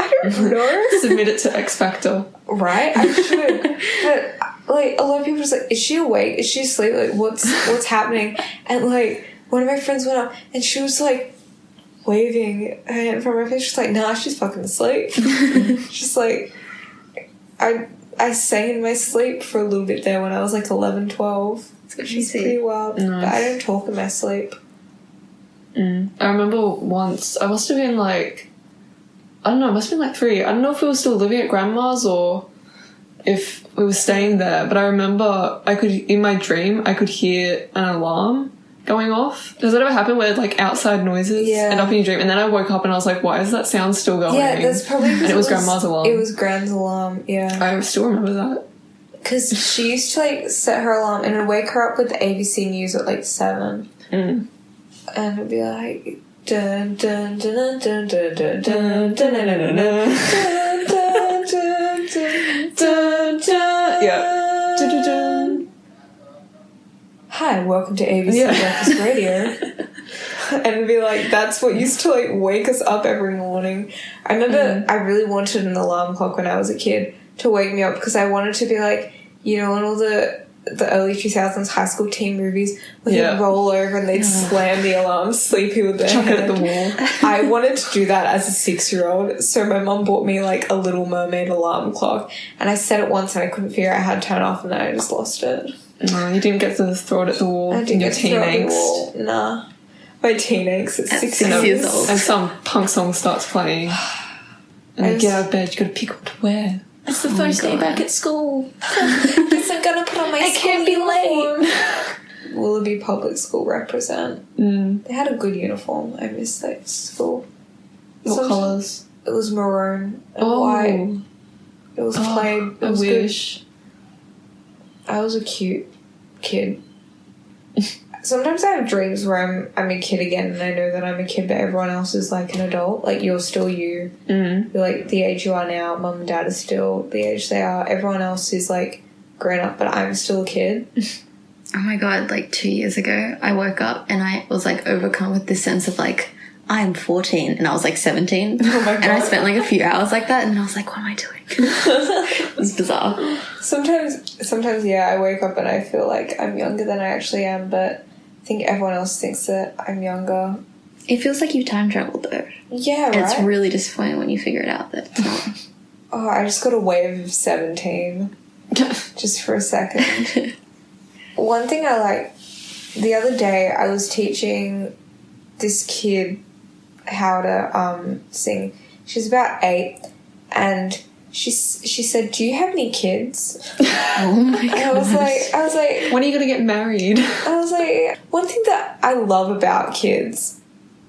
Speaker 2: "I don't know."
Speaker 3: Submit it to X Factor.
Speaker 2: right? I should. but like a lot of people just like, is she awake? Is she asleep? Like what's what's happening? And like one of my friends went up and she was like waving hand from her face. She's like, nah, she's fucking asleep. just like I I sang in my sleep for a little bit there when I was like 11, 12. Which is pretty wild. But I
Speaker 3: Nice.
Speaker 2: don't talk in my sleep. Mm.
Speaker 3: I remember once, I must have been like I don't know, it must have been like three. I don't know if we were still living at grandma's or if we were staying there, but I remember I could, in my dream, I could hear an alarm going off. Does that ever happen where like outside noises
Speaker 2: Yeah.
Speaker 3: end up in your dream? And then I woke up and I was like, why is that sound still going?
Speaker 2: Yeah, that's probably
Speaker 3: And it was grandma's alarm.
Speaker 2: It was grand's alarm. Yeah,
Speaker 3: I still remember that.
Speaker 2: because she used to like set her alarm and it'd wake her up with the ABC news at like seven,
Speaker 3: Mm.
Speaker 2: and it'd be like. Dun, dun, dun, dun, dun, dun, dun, dun, dun, dun, dun, dun, dun, dun, dun, dun, dun.
Speaker 3: Yeah.
Speaker 2: Hi, welcome to ABC
Speaker 3: Yeah.
Speaker 2: Breakfast Radio. and be like, that's what used to like wake us up every morning. I remember mm. I really wanted an alarm clock when I was a kid to wake me up because I wanted to be like, you know, in all the the early 2000s high school teen movies where
Speaker 3: Yeah.
Speaker 2: they'd roll over and they'd slam the alarm sleepy with their
Speaker 3: Chuck it at the wall.
Speaker 2: I wanted to do that as a six year old, so my mum bought me like a little mermaid alarm clock, and I set it once and I couldn't figure out how to turn it off, and then I just lost it.
Speaker 3: No, you didn't get to throw it at the wall
Speaker 2: I
Speaker 3: in
Speaker 2: didn't
Speaker 3: your
Speaker 2: get to
Speaker 3: teen
Speaker 2: throw it at the
Speaker 3: angst.
Speaker 2: wall. Nah. My teen angst at six,
Speaker 1: six
Speaker 2: years.
Speaker 1: years old.
Speaker 3: And some punk song starts playing. And
Speaker 2: I
Speaker 3: you get out of bed, you gotta pick what to wear. It's the first day back at school.
Speaker 2: Guess I'm gonna put on my
Speaker 3: I can't be
Speaker 2: uniform. Willoughby Public School represent.
Speaker 3: Mm.
Speaker 2: They had a good uniform. I miss that school.
Speaker 3: What
Speaker 2: Some-
Speaker 3: colours?
Speaker 2: It was maroon and
Speaker 3: Oh,
Speaker 2: white. It was
Speaker 3: Oh.
Speaker 2: It
Speaker 3: I
Speaker 2: was good.
Speaker 3: wish.
Speaker 2: I was a cute kid. Sometimes I have dreams where I'm I'm a kid again and I know that I'm a kid but everyone else is like an adult. Like you're still you.
Speaker 3: Mm.
Speaker 2: You're like the age you are now, mum and dad are still the age they are. Everyone else is like grown up but I'm still a kid.
Speaker 1: Oh my god, like two years ago, I woke up and I was like overcome with this sense of like, I'm 14 and I was like 17.
Speaker 2: Oh my
Speaker 1: And I spent like a few hours like that and I was like, what am I doing? it was bizarre.
Speaker 2: Sometimes sometimes yeah, I wake up and I feel like I'm younger than I actually am, but think everyone else thinks that I'm younger.
Speaker 1: It feels like you time traveled though.
Speaker 2: Yeah, right.
Speaker 1: it's really disappointing when you figure it out that it's not.
Speaker 2: oh, I just got a wave of seventeen. just for a second. One thing I like, the other day I was teaching this kid how to um, sing. She's about eight, and she she said, "Do you have any kids?"
Speaker 1: oh my god.
Speaker 2: I was like, I was like,
Speaker 3: when are you gonna get married?
Speaker 2: I was like, one thing that I love about kids,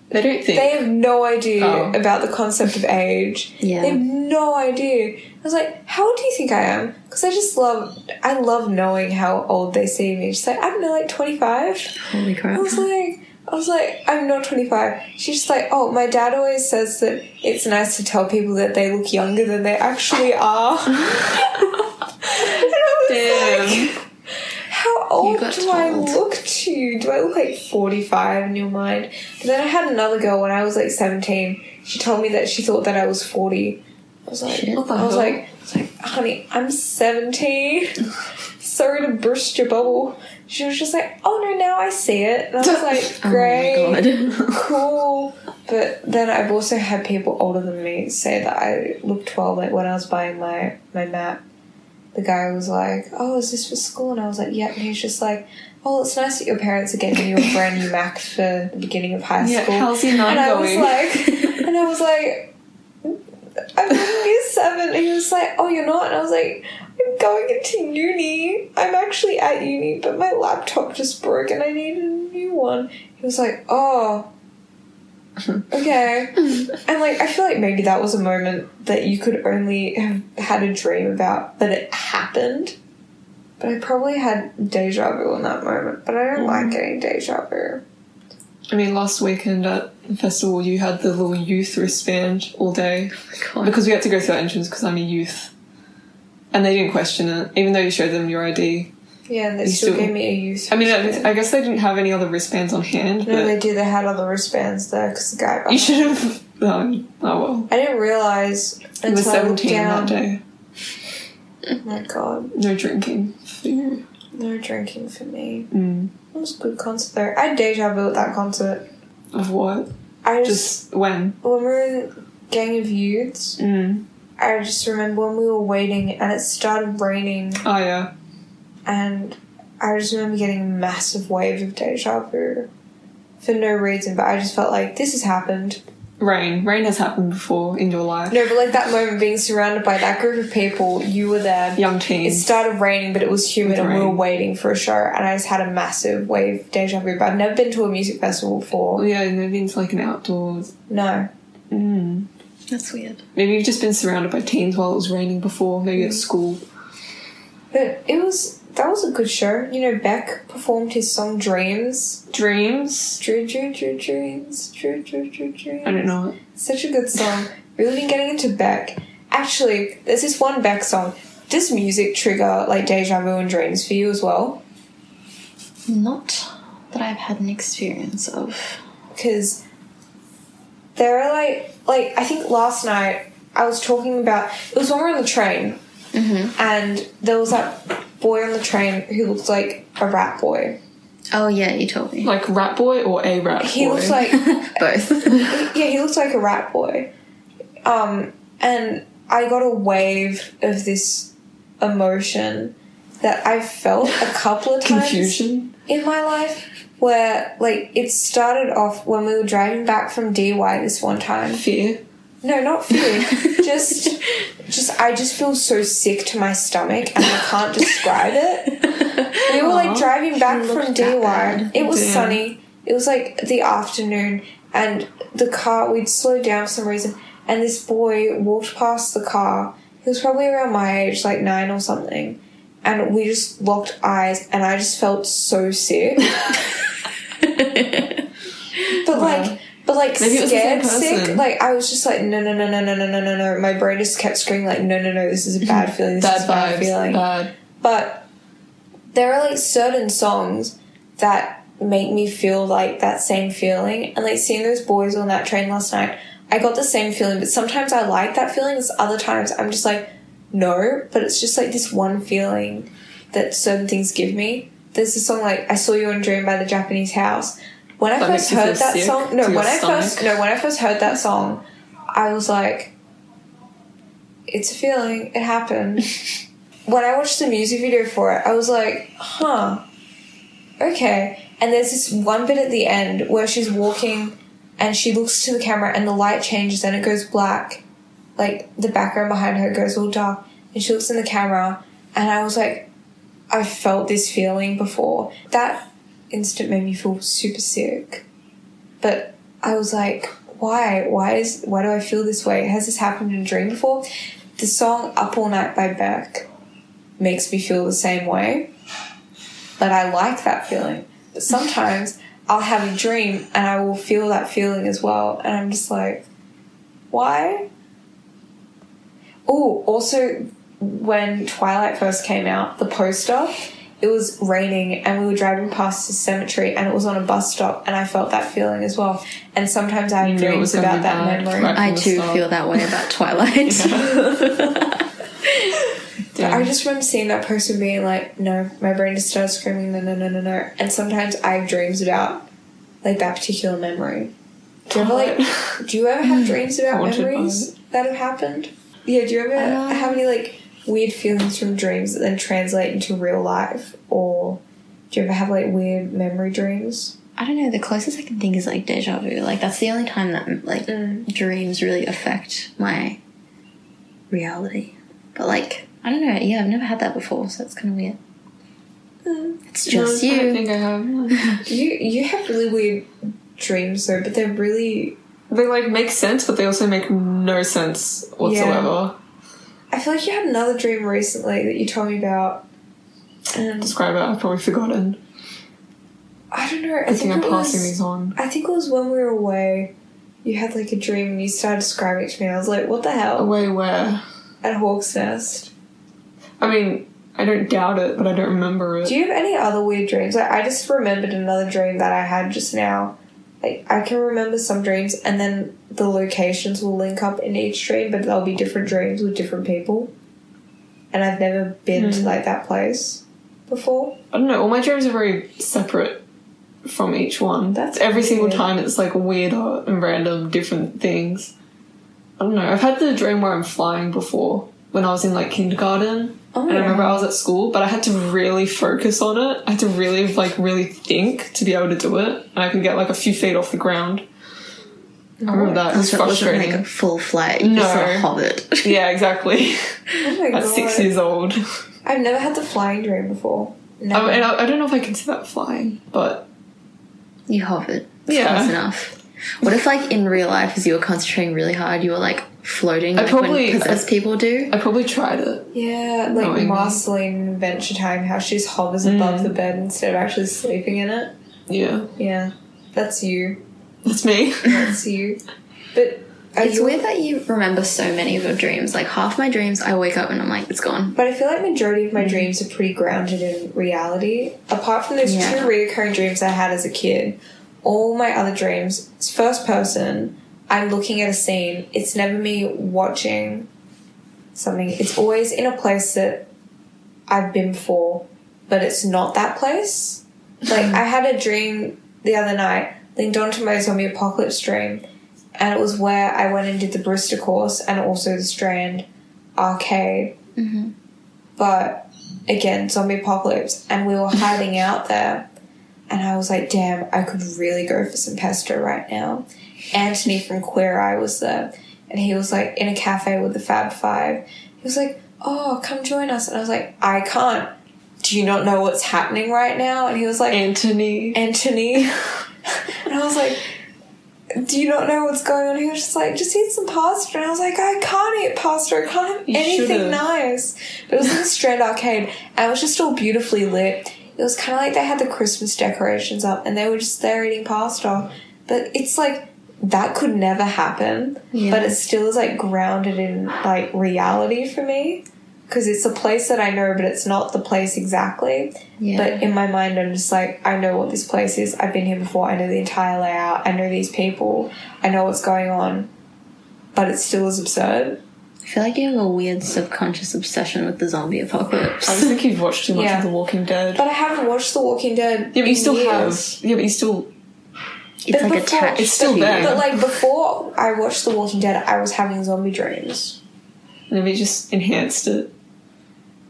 Speaker 3: They don't think.
Speaker 2: they have no idea
Speaker 3: Oh.
Speaker 2: about the concept of age.
Speaker 1: Yeah.
Speaker 2: They have no idea. I was like, how old do you think I am? Because I just love, I love knowing how old they see me. She's like, I don't know, like 25.
Speaker 1: Holy crap!
Speaker 2: I was like, I was like, I'm not 25. She's just like, oh, my dad always says that it's nice to tell people that they look younger than they actually are. and I was
Speaker 3: Damn.
Speaker 2: like, how old do I look to you? Do I look like 45 in your mind? But then I had another girl when I was like 17. She told me that she thought that I was 40. I was like,
Speaker 1: Shit.
Speaker 2: I was like, I was like, honey, I'm 17. Sorry to burst your bubble. She was just like, oh no, now I see it. And I was like,
Speaker 1: Oh
Speaker 2: great,
Speaker 1: god.
Speaker 2: cool. But then I've also had people older than me say that I look 12. Like when I was buying my, my Mac, the guy was like, oh, is this for school? And I was like, yeah. And he's just like, oh, it's nice that your parents are getting you a brand new Mac for the beginning of high
Speaker 3: Yeah,
Speaker 2: school.
Speaker 3: how's your
Speaker 2: and I
Speaker 3: going?
Speaker 2: was like, and I was like, I'm year seven. And he was like, oh, you're not? And I was like, I'm going into uni. I'm actually at uni, but my laptop just broke and I need a new one. He was like, oh, okay. and like, I feel like maybe that was a moment that you could only have had a dream about, but it happened. But I probably had deja vu in that moment, but I don't like mm. getting deja vu.
Speaker 3: I mean, last weekend at the festival, you had the little youth wristband all day oh
Speaker 1: God.
Speaker 3: because we had to go through our entrance because I'm a youth, and they didn't question it, even though you showed them your ID.
Speaker 2: Yeah, and they still,
Speaker 3: still-
Speaker 2: gave me a youth.
Speaker 3: I mean, I,
Speaker 2: wristband.
Speaker 3: I guess they didn't have any other wristbands on hand,
Speaker 2: No,
Speaker 3: but
Speaker 2: they did. They had other wristbands there because the guy.
Speaker 3: you should have. Oh, oh well.
Speaker 2: I didn't realize until I looked
Speaker 3: 17
Speaker 2: down.
Speaker 3: that day.
Speaker 2: Oh my god,
Speaker 3: No drinking. for you.
Speaker 2: no drinking for me. It was a good concert though. I had deja vu at that concert.
Speaker 3: Of what?
Speaker 2: I just,
Speaker 3: Just when?
Speaker 2: when we were in Gang of Youths,
Speaker 3: Mm.
Speaker 2: I just remember when we were waiting and it started raining,
Speaker 3: Oh yeah.
Speaker 2: and I just remember getting a massive wave of deja vu for no reason, but I just felt like this has happened.
Speaker 3: rain. Rain has happened before in your life.
Speaker 2: No, but like that moment being surrounded by that group of people, you were there.
Speaker 3: Young
Speaker 2: It started raining, but it was humid, and we were waiting for a show. And I just had a massive wave of deja vu. But I've never been to a music festival before.
Speaker 3: yeah, maybe to like an outdoors.
Speaker 2: No, mm.
Speaker 1: That's weird.
Speaker 3: Maybe you've just been surrounded by teens while it was raining before. Maybe at mm. school.
Speaker 2: but it was that was a good show. You know, Beck performed his song "Dreams."
Speaker 3: Dreams.
Speaker 2: Dream, dream, dream, dreams, dream, dream, dream, dreams.
Speaker 3: I don't know it.
Speaker 2: Such a good song. Really been getting into Beck. Actually, there's this one Beck song. Does music trigger like deja vu and dreams for you as well?
Speaker 1: Not that I've had an experience of.
Speaker 2: Because there are like like I think last night I was talking about it was when we were on the train and there was that boy on the train who looked like a rat boy.
Speaker 1: Oh yeah, you told me.
Speaker 3: Like rat boy or a rat
Speaker 2: He
Speaker 3: boy.
Speaker 2: looks like
Speaker 1: Both.
Speaker 2: yeah, he looks like a rat boy. Um, and I got a wave of this emotion that I felt a couple of times
Speaker 3: confusion.
Speaker 2: In my life. Where like it started off when we were driving back from Dee Why this one time.
Speaker 3: Fear.
Speaker 2: No, not fear. just, just I just feel so sick to my stomach, and I can't describe it. We were like driving back from Dee
Speaker 1: Why.
Speaker 2: It was
Speaker 3: Damn.
Speaker 2: sunny. It was like the afternoon, and the car we'd slowed down for some reason, and this boy walked past the car. He was probably around my age, like nine or something, and we just locked eyes, and I just felt so sick. but like, but like
Speaker 3: Maybe it was the
Speaker 2: scared sick. Like I was just like, no, no, no, no, no, no, no, no, no. My brain just kept screaming like, no, no, no. This is a bad feeling. This is
Speaker 3: Bad
Speaker 2: a bad
Speaker 3: vibes.
Speaker 2: feeling.
Speaker 3: Bad.
Speaker 2: But there are like certain songs that make me feel like that same feeling. And like seeing those boys on that train last night, I got the same feeling. But sometimes I like that feeling. Other times I'm just like, no. But it's just like this one feeling that certain things give me. There's a song like "I Saw You in a Dream" by the Japanese House. When I
Speaker 3: That
Speaker 2: first
Speaker 3: makes you feel
Speaker 2: heard that song, no, when I first no, when I first heard that song, I was like, it's a feeling. It happened. when I watched the music video for it, I was like, huh, okay. And there's this one bit at the end where she's walking and she looks to the camera and the light changes and it goes black. Like the background behind her goes all dark and she looks in the camera and I was like, I felt this feeling before. That instant made me feel super sick. But I was like, why? Why is why do I feel this way? Has this happened in a dream before? The song Up All Night by Beck makes me feel the same way. But I like that feeling. But sometimes I'll have a dream and I will feel that feeling as well. And I'm just like, why? Oh, also, when Twilight first came out, the poster, it was raining and we were driving past the cemetery and it was on a bus stop and I felt that feeling as well. And sometimes I have
Speaker 3: You was
Speaker 2: dreams about that
Speaker 3: bad,
Speaker 2: memory.
Speaker 3: right?
Speaker 1: I too
Speaker 3: start.
Speaker 1: feel that way about Twilight.
Speaker 2: I just remember seeing that person being like, no, my brain just started screaming, no, no, no, no, no. And sometimes I have dreams about like that particular memory. Do you ever like, do you ever have dreams about memories that have happened? Yeah, do you ever
Speaker 1: Uh,
Speaker 2: have any like weird feelings from dreams that then translate into real life? Or do you ever have like weird memory dreams?
Speaker 1: I don't know. The closest I can think is like deja vu. Like that's the only time that like
Speaker 2: Mm.
Speaker 1: dreams really affect my reality. But like I don't know. Yeah, I've never had that before, so it's kind of weird. It's just
Speaker 3: no, I don't
Speaker 1: you.
Speaker 3: think I have.
Speaker 2: You you have really weird dreams though, but they're really
Speaker 3: They like make sense, but they also make no sense whatsoever.
Speaker 2: I feel like you had another dream recently that you told me about. And
Speaker 3: Describe it. I've probably forgotten.
Speaker 2: I don't know. I
Speaker 3: I think
Speaker 2: think
Speaker 3: I'm passing
Speaker 2: was,
Speaker 3: these on.
Speaker 2: I think it was when we were away. You had like a dream and you started describing it to me. I was like, "What the hell?"
Speaker 3: Away where?
Speaker 2: At Hawk's Nest.
Speaker 3: I mean, I don't doubt it, but I don't remember it.
Speaker 2: Do you have any other weird dreams? Like, I just remembered another dream that I had just now. Like I can remember some dreams, and then the locations will link up in each dream, but they'll be different dreams with different people. And I've never been to
Speaker 3: Hmm.
Speaker 2: like that place before.
Speaker 3: I don't know. All my dreams are very separate from each one.
Speaker 2: That's
Speaker 3: every single
Speaker 2: weird.
Speaker 3: time. It's like weirder and random, different things. I don't know. I've had the dream where I'm flying before when I was in like kindergarten.
Speaker 2: Oh,
Speaker 3: and I remember I was at school, but I had to really focus on it. I had to really like really think to be able to do it. And I could get like a few feet off the ground. I remember that. It was
Speaker 1: So it wasn't
Speaker 3: frustrating.
Speaker 1: like a full flight. You just
Speaker 3: No.
Speaker 1: sort of hovered.
Speaker 3: yeah, exactly.
Speaker 2: Oh my
Speaker 3: At
Speaker 2: god.
Speaker 3: six years old.
Speaker 2: I've never had the flying dream before.
Speaker 3: I,
Speaker 2: Never.
Speaker 3: and I, I don't know if I can consider that flying, but
Speaker 1: You hovered. It's
Speaker 3: Yeah.
Speaker 1: Close enough. What if, like, in real life, as you were concentrating really hard, you were like floating,
Speaker 3: I
Speaker 1: like
Speaker 3: probably-
Speaker 1: when possessed people do?
Speaker 3: I probably tried it.
Speaker 2: yeah, like
Speaker 3: Knowing-
Speaker 2: Marceline in Adventure Time, how she just hovers mm. above the bed instead of actually sleeping in it.
Speaker 3: Yeah,
Speaker 2: Yeah, that's you.
Speaker 3: that's me.
Speaker 2: That's you. But
Speaker 1: It's
Speaker 2: you-
Speaker 1: weird that you remember so many of your dreams. Like half my dreams, I wake up and I'm like, it's gone.
Speaker 2: But I feel like majority of my mm. dreams are pretty grounded in reality. Apart from those
Speaker 1: Yeah.
Speaker 2: two reoccurring dreams I had as a kid, all my other dreams, it's first person. I'm looking at a scene. It's never me watching something. It's always in a place that I've been before, but it's not that place. Like I had a dream the other night, linked onto my zombie apocalypse dream, and it was where I went and did the Bristol course and also the Strand arcade mm-hmm. but again, zombie apocalypse, and we were hiding out there. And I was like, damn, I could really go for some pesto right now. Antoni from Queer Eye was there, and he was like in a cafe with the Fab Five. He was like, oh, come join us. And I was like, I can't. Do you not know what's happening right now? And he was like,
Speaker 3: Antoni.
Speaker 2: Antoni. and I was like, Do you not know what's going on? He was just like, Just eat some pasta. And I was like, I can't eat pasta. I can't have
Speaker 3: You
Speaker 2: anything
Speaker 3: should've.
Speaker 2: nice. But it was in the Strand Arcade and it was just all beautifully lit. It was kind of like they had the Christmas decorations up and they were just there eating pasta. But it's like, that could never happen.
Speaker 1: Yeah.
Speaker 2: But it still is like grounded in like reality for me. Because it's a place that I know, but it's not the place exactly.
Speaker 1: Yeah.
Speaker 2: But in my mind, I'm just like, I know what this place is. I've been here before. I know the entire layout. I know these people. I know what's going on. But it still is absurd.
Speaker 1: I feel like you have a weird subconscious obsession with the zombie apocalypse.
Speaker 3: I just think you've watched too much
Speaker 2: Yeah.
Speaker 3: of The Walking Dead.
Speaker 2: But I haven't watched The Walking Dead.
Speaker 3: yeah, but you
Speaker 2: in
Speaker 3: still
Speaker 2: years.
Speaker 3: have. Yeah, but you still.
Speaker 1: It's
Speaker 2: But
Speaker 1: like
Speaker 2: before-
Speaker 1: attached.
Speaker 3: It's still there.
Speaker 2: But like before I watched The Walking Dead, I was having zombie dreams.
Speaker 3: Maybe just enhanced it.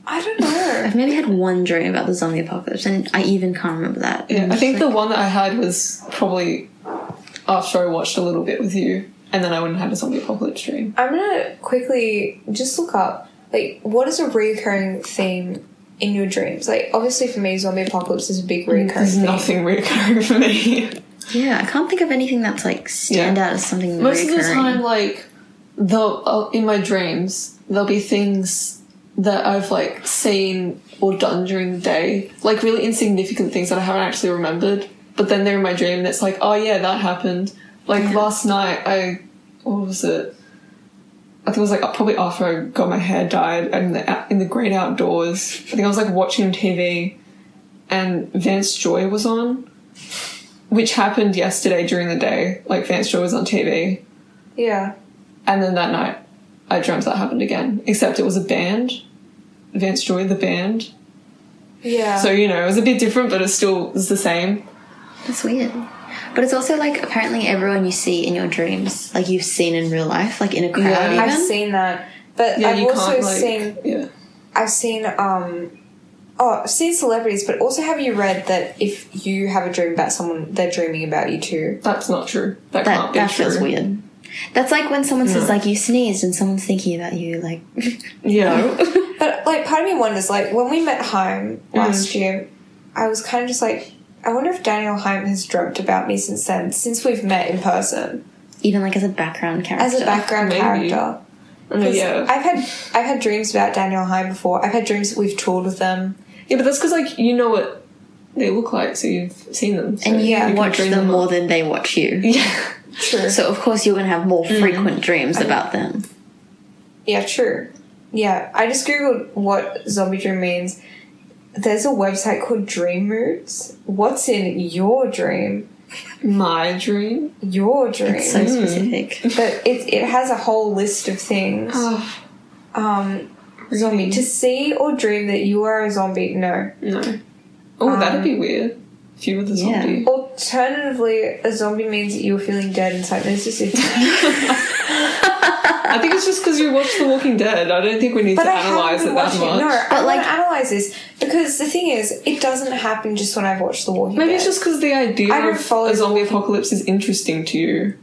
Speaker 2: I don't know.
Speaker 1: I've maybe had one dream about the zombie apocalypse, and I even can't remember that.
Speaker 3: Yeah,
Speaker 1: I'm
Speaker 3: think
Speaker 1: just
Speaker 3: the one that I had was probably after I watched a little bit with you, and then I wouldn't have a zombie apocalypse dream.
Speaker 2: I'm gonna quickly just look up like what is a reoccurring theme in your dreams? Like obviously for me, zombie apocalypse is a big reoccurring
Speaker 3: There's
Speaker 2: theme.
Speaker 3: nothing reoccurring for me.
Speaker 1: yeah, I can't think of anything that's like stand
Speaker 3: Yeah.
Speaker 1: out as something
Speaker 3: Most of the time, like, though uh, in my dreams, there'll be things that I've like seen or done during the day, like really insignificant things that I haven't actually remembered. But then they're in my dream, and it's like, oh yeah, that happened. Like last night, I what was it? I think it was like probably after I got my hair dyed and in the, in the great outdoors. I think I was like watching TV, and Vance Joy was on, which happened yesterday during the day. Like Vance Joy was on TV.
Speaker 2: Yeah.
Speaker 3: And then that night, I dreamt that happened again. Except it was a band, Vance Joy, the band.
Speaker 2: Yeah.
Speaker 3: So you know, it was a bit different, but it still was the same.
Speaker 1: That's weird. But it's also like apparently everyone you see in your dreams, like you've seen in real life, like in a crowd.
Speaker 3: Yeah.
Speaker 1: even.
Speaker 2: I've seen that. But
Speaker 3: Yeah,
Speaker 2: I've
Speaker 3: you
Speaker 2: also
Speaker 3: can't like.
Speaker 2: seen
Speaker 3: yeah,
Speaker 2: I've seen um oh I've seen celebrities, but also have you read that if you have a dream about someone, they're dreaming about you too?
Speaker 3: that's not true. That,
Speaker 1: that
Speaker 3: can't be
Speaker 1: that
Speaker 3: true.
Speaker 1: feels weird. That's like when someone says
Speaker 3: No.
Speaker 1: like you sneezed and someone's thinking about you. Like
Speaker 3: Yeah,
Speaker 2: But like part of me wonders, like when we met Haim
Speaker 3: Mm.
Speaker 2: last year, I was kind of just like I wonder if Danielle Haim has dreamt about me since then, since we've met in person.
Speaker 1: even like as a background character.
Speaker 2: As a background
Speaker 3: Maybe.
Speaker 2: character. 'Cause
Speaker 3: yeah,
Speaker 2: I've had I've had dreams about Danielle Haim before. I've had dreams that we've toured with them.
Speaker 3: Yeah. But that's because like you know what they look like, so you've seen them. So
Speaker 1: and you
Speaker 2: Yeah, you
Speaker 1: watch
Speaker 3: dream
Speaker 1: them more than they watch you.
Speaker 3: Yeah,
Speaker 2: True.
Speaker 1: So of course you're gonna have more
Speaker 3: Mm.
Speaker 1: frequent dreams about them.
Speaker 2: Yeah, true. Yeah, I just googled what zombie dream means. There's a website called Dream Moods. What's in your dream?
Speaker 3: my dream.
Speaker 2: Your dream.
Speaker 1: It's so specific.
Speaker 2: but it it has a whole list of things.
Speaker 3: Oh,
Speaker 2: Um, zombie to see or dream that you are a zombie. No.
Speaker 3: no. Oh, that'd
Speaker 2: Um,
Speaker 3: be weird. If you were the
Speaker 1: Yeah.
Speaker 3: zombie.
Speaker 2: Alternatively, a zombie means that you're feeling dead inside. There's just
Speaker 3: I think it's just because you watched The Walking Dead. I don't think we need
Speaker 2: But
Speaker 3: to
Speaker 2: I
Speaker 3: analyze it that much.
Speaker 2: it. No,
Speaker 1: But,
Speaker 2: want
Speaker 1: like-
Speaker 2: analyze this because the thing is, it doesn't happen just when I've watched The Walking
Speaker 3: Maybe
Speaker 2: Dead.
Speaker 3: Maybe it's just because the idea of
Speaker 2: follow
Speaker 3: a zombie
Speaker 2: The Walking-
Speaker 3: apocalypse is interesting to you.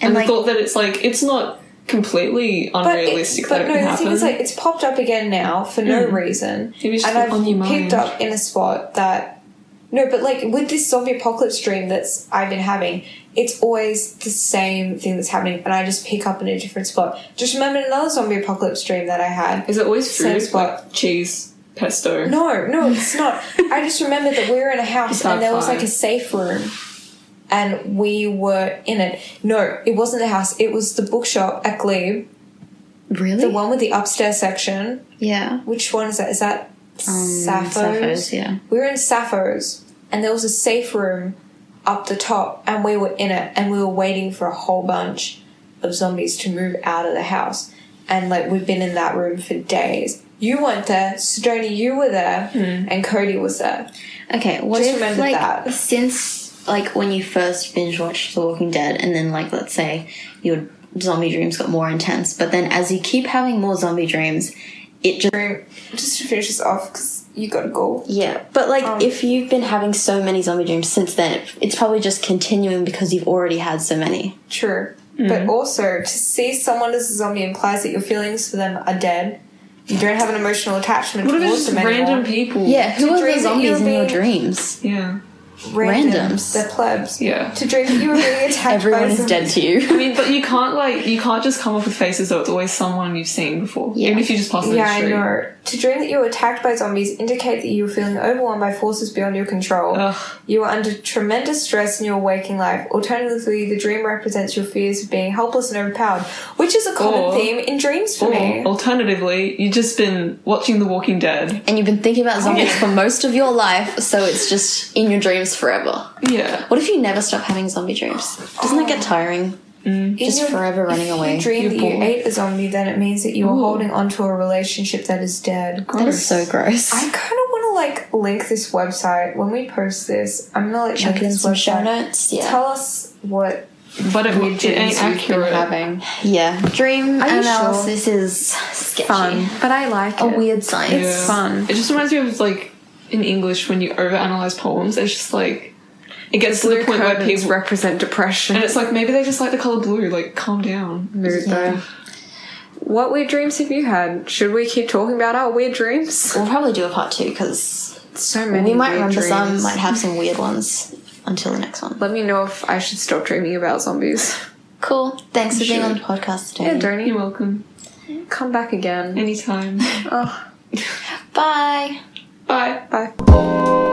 Speaker 3: and,
Speaker 1: like-
Speaker 3: the thought that it's like it's not completely
Speaker 2: But,
Speaker 3: unrealistic
Speaker 2: it,
Speaker 3: that
Speaker 2: but
Speaker 3: it
Speaker 2: no,
Speaker 3: can
Speaker 2: the
Speaker 3: happen.
Speaker 2: thing is, like, it's popped up again now for no
Speaker 3: Mm.
Speaker 2: reason, and
Speaker 3: just on your
Speaker 2: I've picked
Speaker 3: mind.
Speaker 2: up in a spot that no, but like with this zombie apocalypse dream that's I've been having, it's always the same thing that's happening, and I just pick up in a different spot. Just remember another zombie apocalypse dream that I had.
Speaker 3: Is it always
Speaker 2: Same
Speaker 3: food
Speaker 2: spot.
Speaker 3: like cheese, pesto?
Speaker 2: No, no, it's not. I just remember that we were in a house and there was like a safe room and we were in it. No, it wasn't the house. It was the bookshop at Glebe,
Speaker 1: Really?
Speaker 2: the one with the upstairs section.
Speaker 1: yeah.
Speaker 2: Which one is that? Is that
Speaker 1: Um,
Speaker 2: Sappho's?
Speaker 1: Sappho's, yeah.
Speaker 2: We were in Sappho's and there was a safe room up the top and we were in it and we were waiting for a whole bunch of zombies to move out of the house. And like we've been in that room for days. You weren't there, Sedona, you were there, and Cody was there.
Speaker 1: Okay, what
Speaker 2: Just
Speaker 1: if
Speaker 2: remember
Speaker 1: like
Speaker 2: that.
Speaker 1: since like when you first binge watched The Walking Dead, and then like let's say your zombie dreams got more intense, but then as you keep having more zombie dreams, it just
Speaker 2: Room, just to finish this off, because you gotta go.
Speaker 1: yeah. But like
Speaker 2: Um,
Speaker 1: if you've been having so many zombie dreams since then, it's probably just continuing because you've already had so many.
Speaker 2: True. But also, to see someone as a zombie implies that your feelings for them are dead. You don't have an emotional attachment
Speaker 3: What if it's just
Speaker 2: them
Speaker 3: random people?
Speaker 1: Yeah, who
Speaker 2: To
Speaker 1: are the zombies
Speaker 2: you're
Speaker 1: in your dreams?
Speaker 3: Yeah.
Speaker 2: Randoms.
Speaker 1: Randoms.
Speaker 2: They're plebs.
Speaker 3: Yeah.
Speaker 2: To dream that you were really attacked
Speaker 1: Everyone
Speaker 2: by
Speaker 1: is
Speaker 2: zombies.
Speaker 1: dead to you.
Speaker 3: I mean, but you can't like you can't just come up with faces though. It's always someone you've seen before,
Speaker 1: Yeah.
Speaker 3: even if you just pass them
Speaker 2: Yeah,
Speaker 3: the
Speaker 2: I
Speaker 3: street.
Speaker 2: know. To dream that you were attacked by zombies indicate that you were feeling overwhelmed by forces beyond your control.
Speaker 3: Ugh.
Speaker 2: You are under tremendous stress in your waking life. Alternatively, the dream represents your fears of being helpless and overpowered, which is a common
Speaker 3: Or-
Speaker 2: theme in dreams for
Speaker 3: Or
Speaker 2: me.
Speaker 3: alternatively, you've just been watching The Walking Dead.
Speaker 1: and you've been thinking about zombies for most of your life, so it's just in your dreams forever.
Speaker 3: Yeah.
Speaker 1: What if you never stop having zombie dreams? Doesn't that get tiring? Mm. Just
Speaker 2: your-
Speaker 1: forever running
Speaker 2: if
Speaker 1: away.
Speaker 2: you dream
Speaker 3: You're
Speaker 2: that you
Speaker 3: bored.
Speaker 2: ate a zombie, then it means that you are
Speaker 3: Ooh.
Speaker 2: holding onto a relationship that is dead.
Speaker 1: That is so gross.
Speaker 2: I kind of want to like link this website when we post this. I'm gonna like
Speaker 1: Chuck
Speaker 2: link
Speaker 1: it in
Speaker 2: this
Speaker 1: some
Speaker 2: website.
Speaker 1: show notes. Yeah.
Speaker 2: Tell us what
Speaker 3: But it,
Speaker 2: weird
Speaker 3: it
Speaker 2: dreams
Speaker 3: ain't
Speaker 2: you've been
Speaker 3: accurate.
Speaker 2: having.
Speaker 1: yeah. Dream
Speaker 2: Are you
Speaker 1: analysis is sketchy.
Speaker 2: Fun, but I like
Speaker 1: A
Speaker 2: it.
Speaker 1: weird science.
Speaker 2: It's fun.
Speaker 3: It just reminds me of like in English when you overanalyze poems. It's just like it gets to the point where people
Speaker 2: represent depression.
Speaker 3: and it's like maybe they just like the color blue. Like calm down.
Speaker 2: mood though. What weird dreams have you had? Should we keep talking about our weird dreams?
Speaker 1: We'll probably do a part two because
Speaker 2: So many.
Speaker 1: we might
Speaker 2: weird
Speaker 1: remember some, might have some weird ones until the next one.
Speaker 2: Let me know if I should stop dreaming about zombies.
Speaker 1: Cool. Thanks for being on the podcast today.
Speaker 2: Yeah, Donny,
Speaker 3: You're welcome.
Speaker 2: come back again.
Speaker 3: Anytime.
Speaker 2: Oh,
Speaker 1: Bye.
Speaker 3: Bye.
Speaker 2: bye.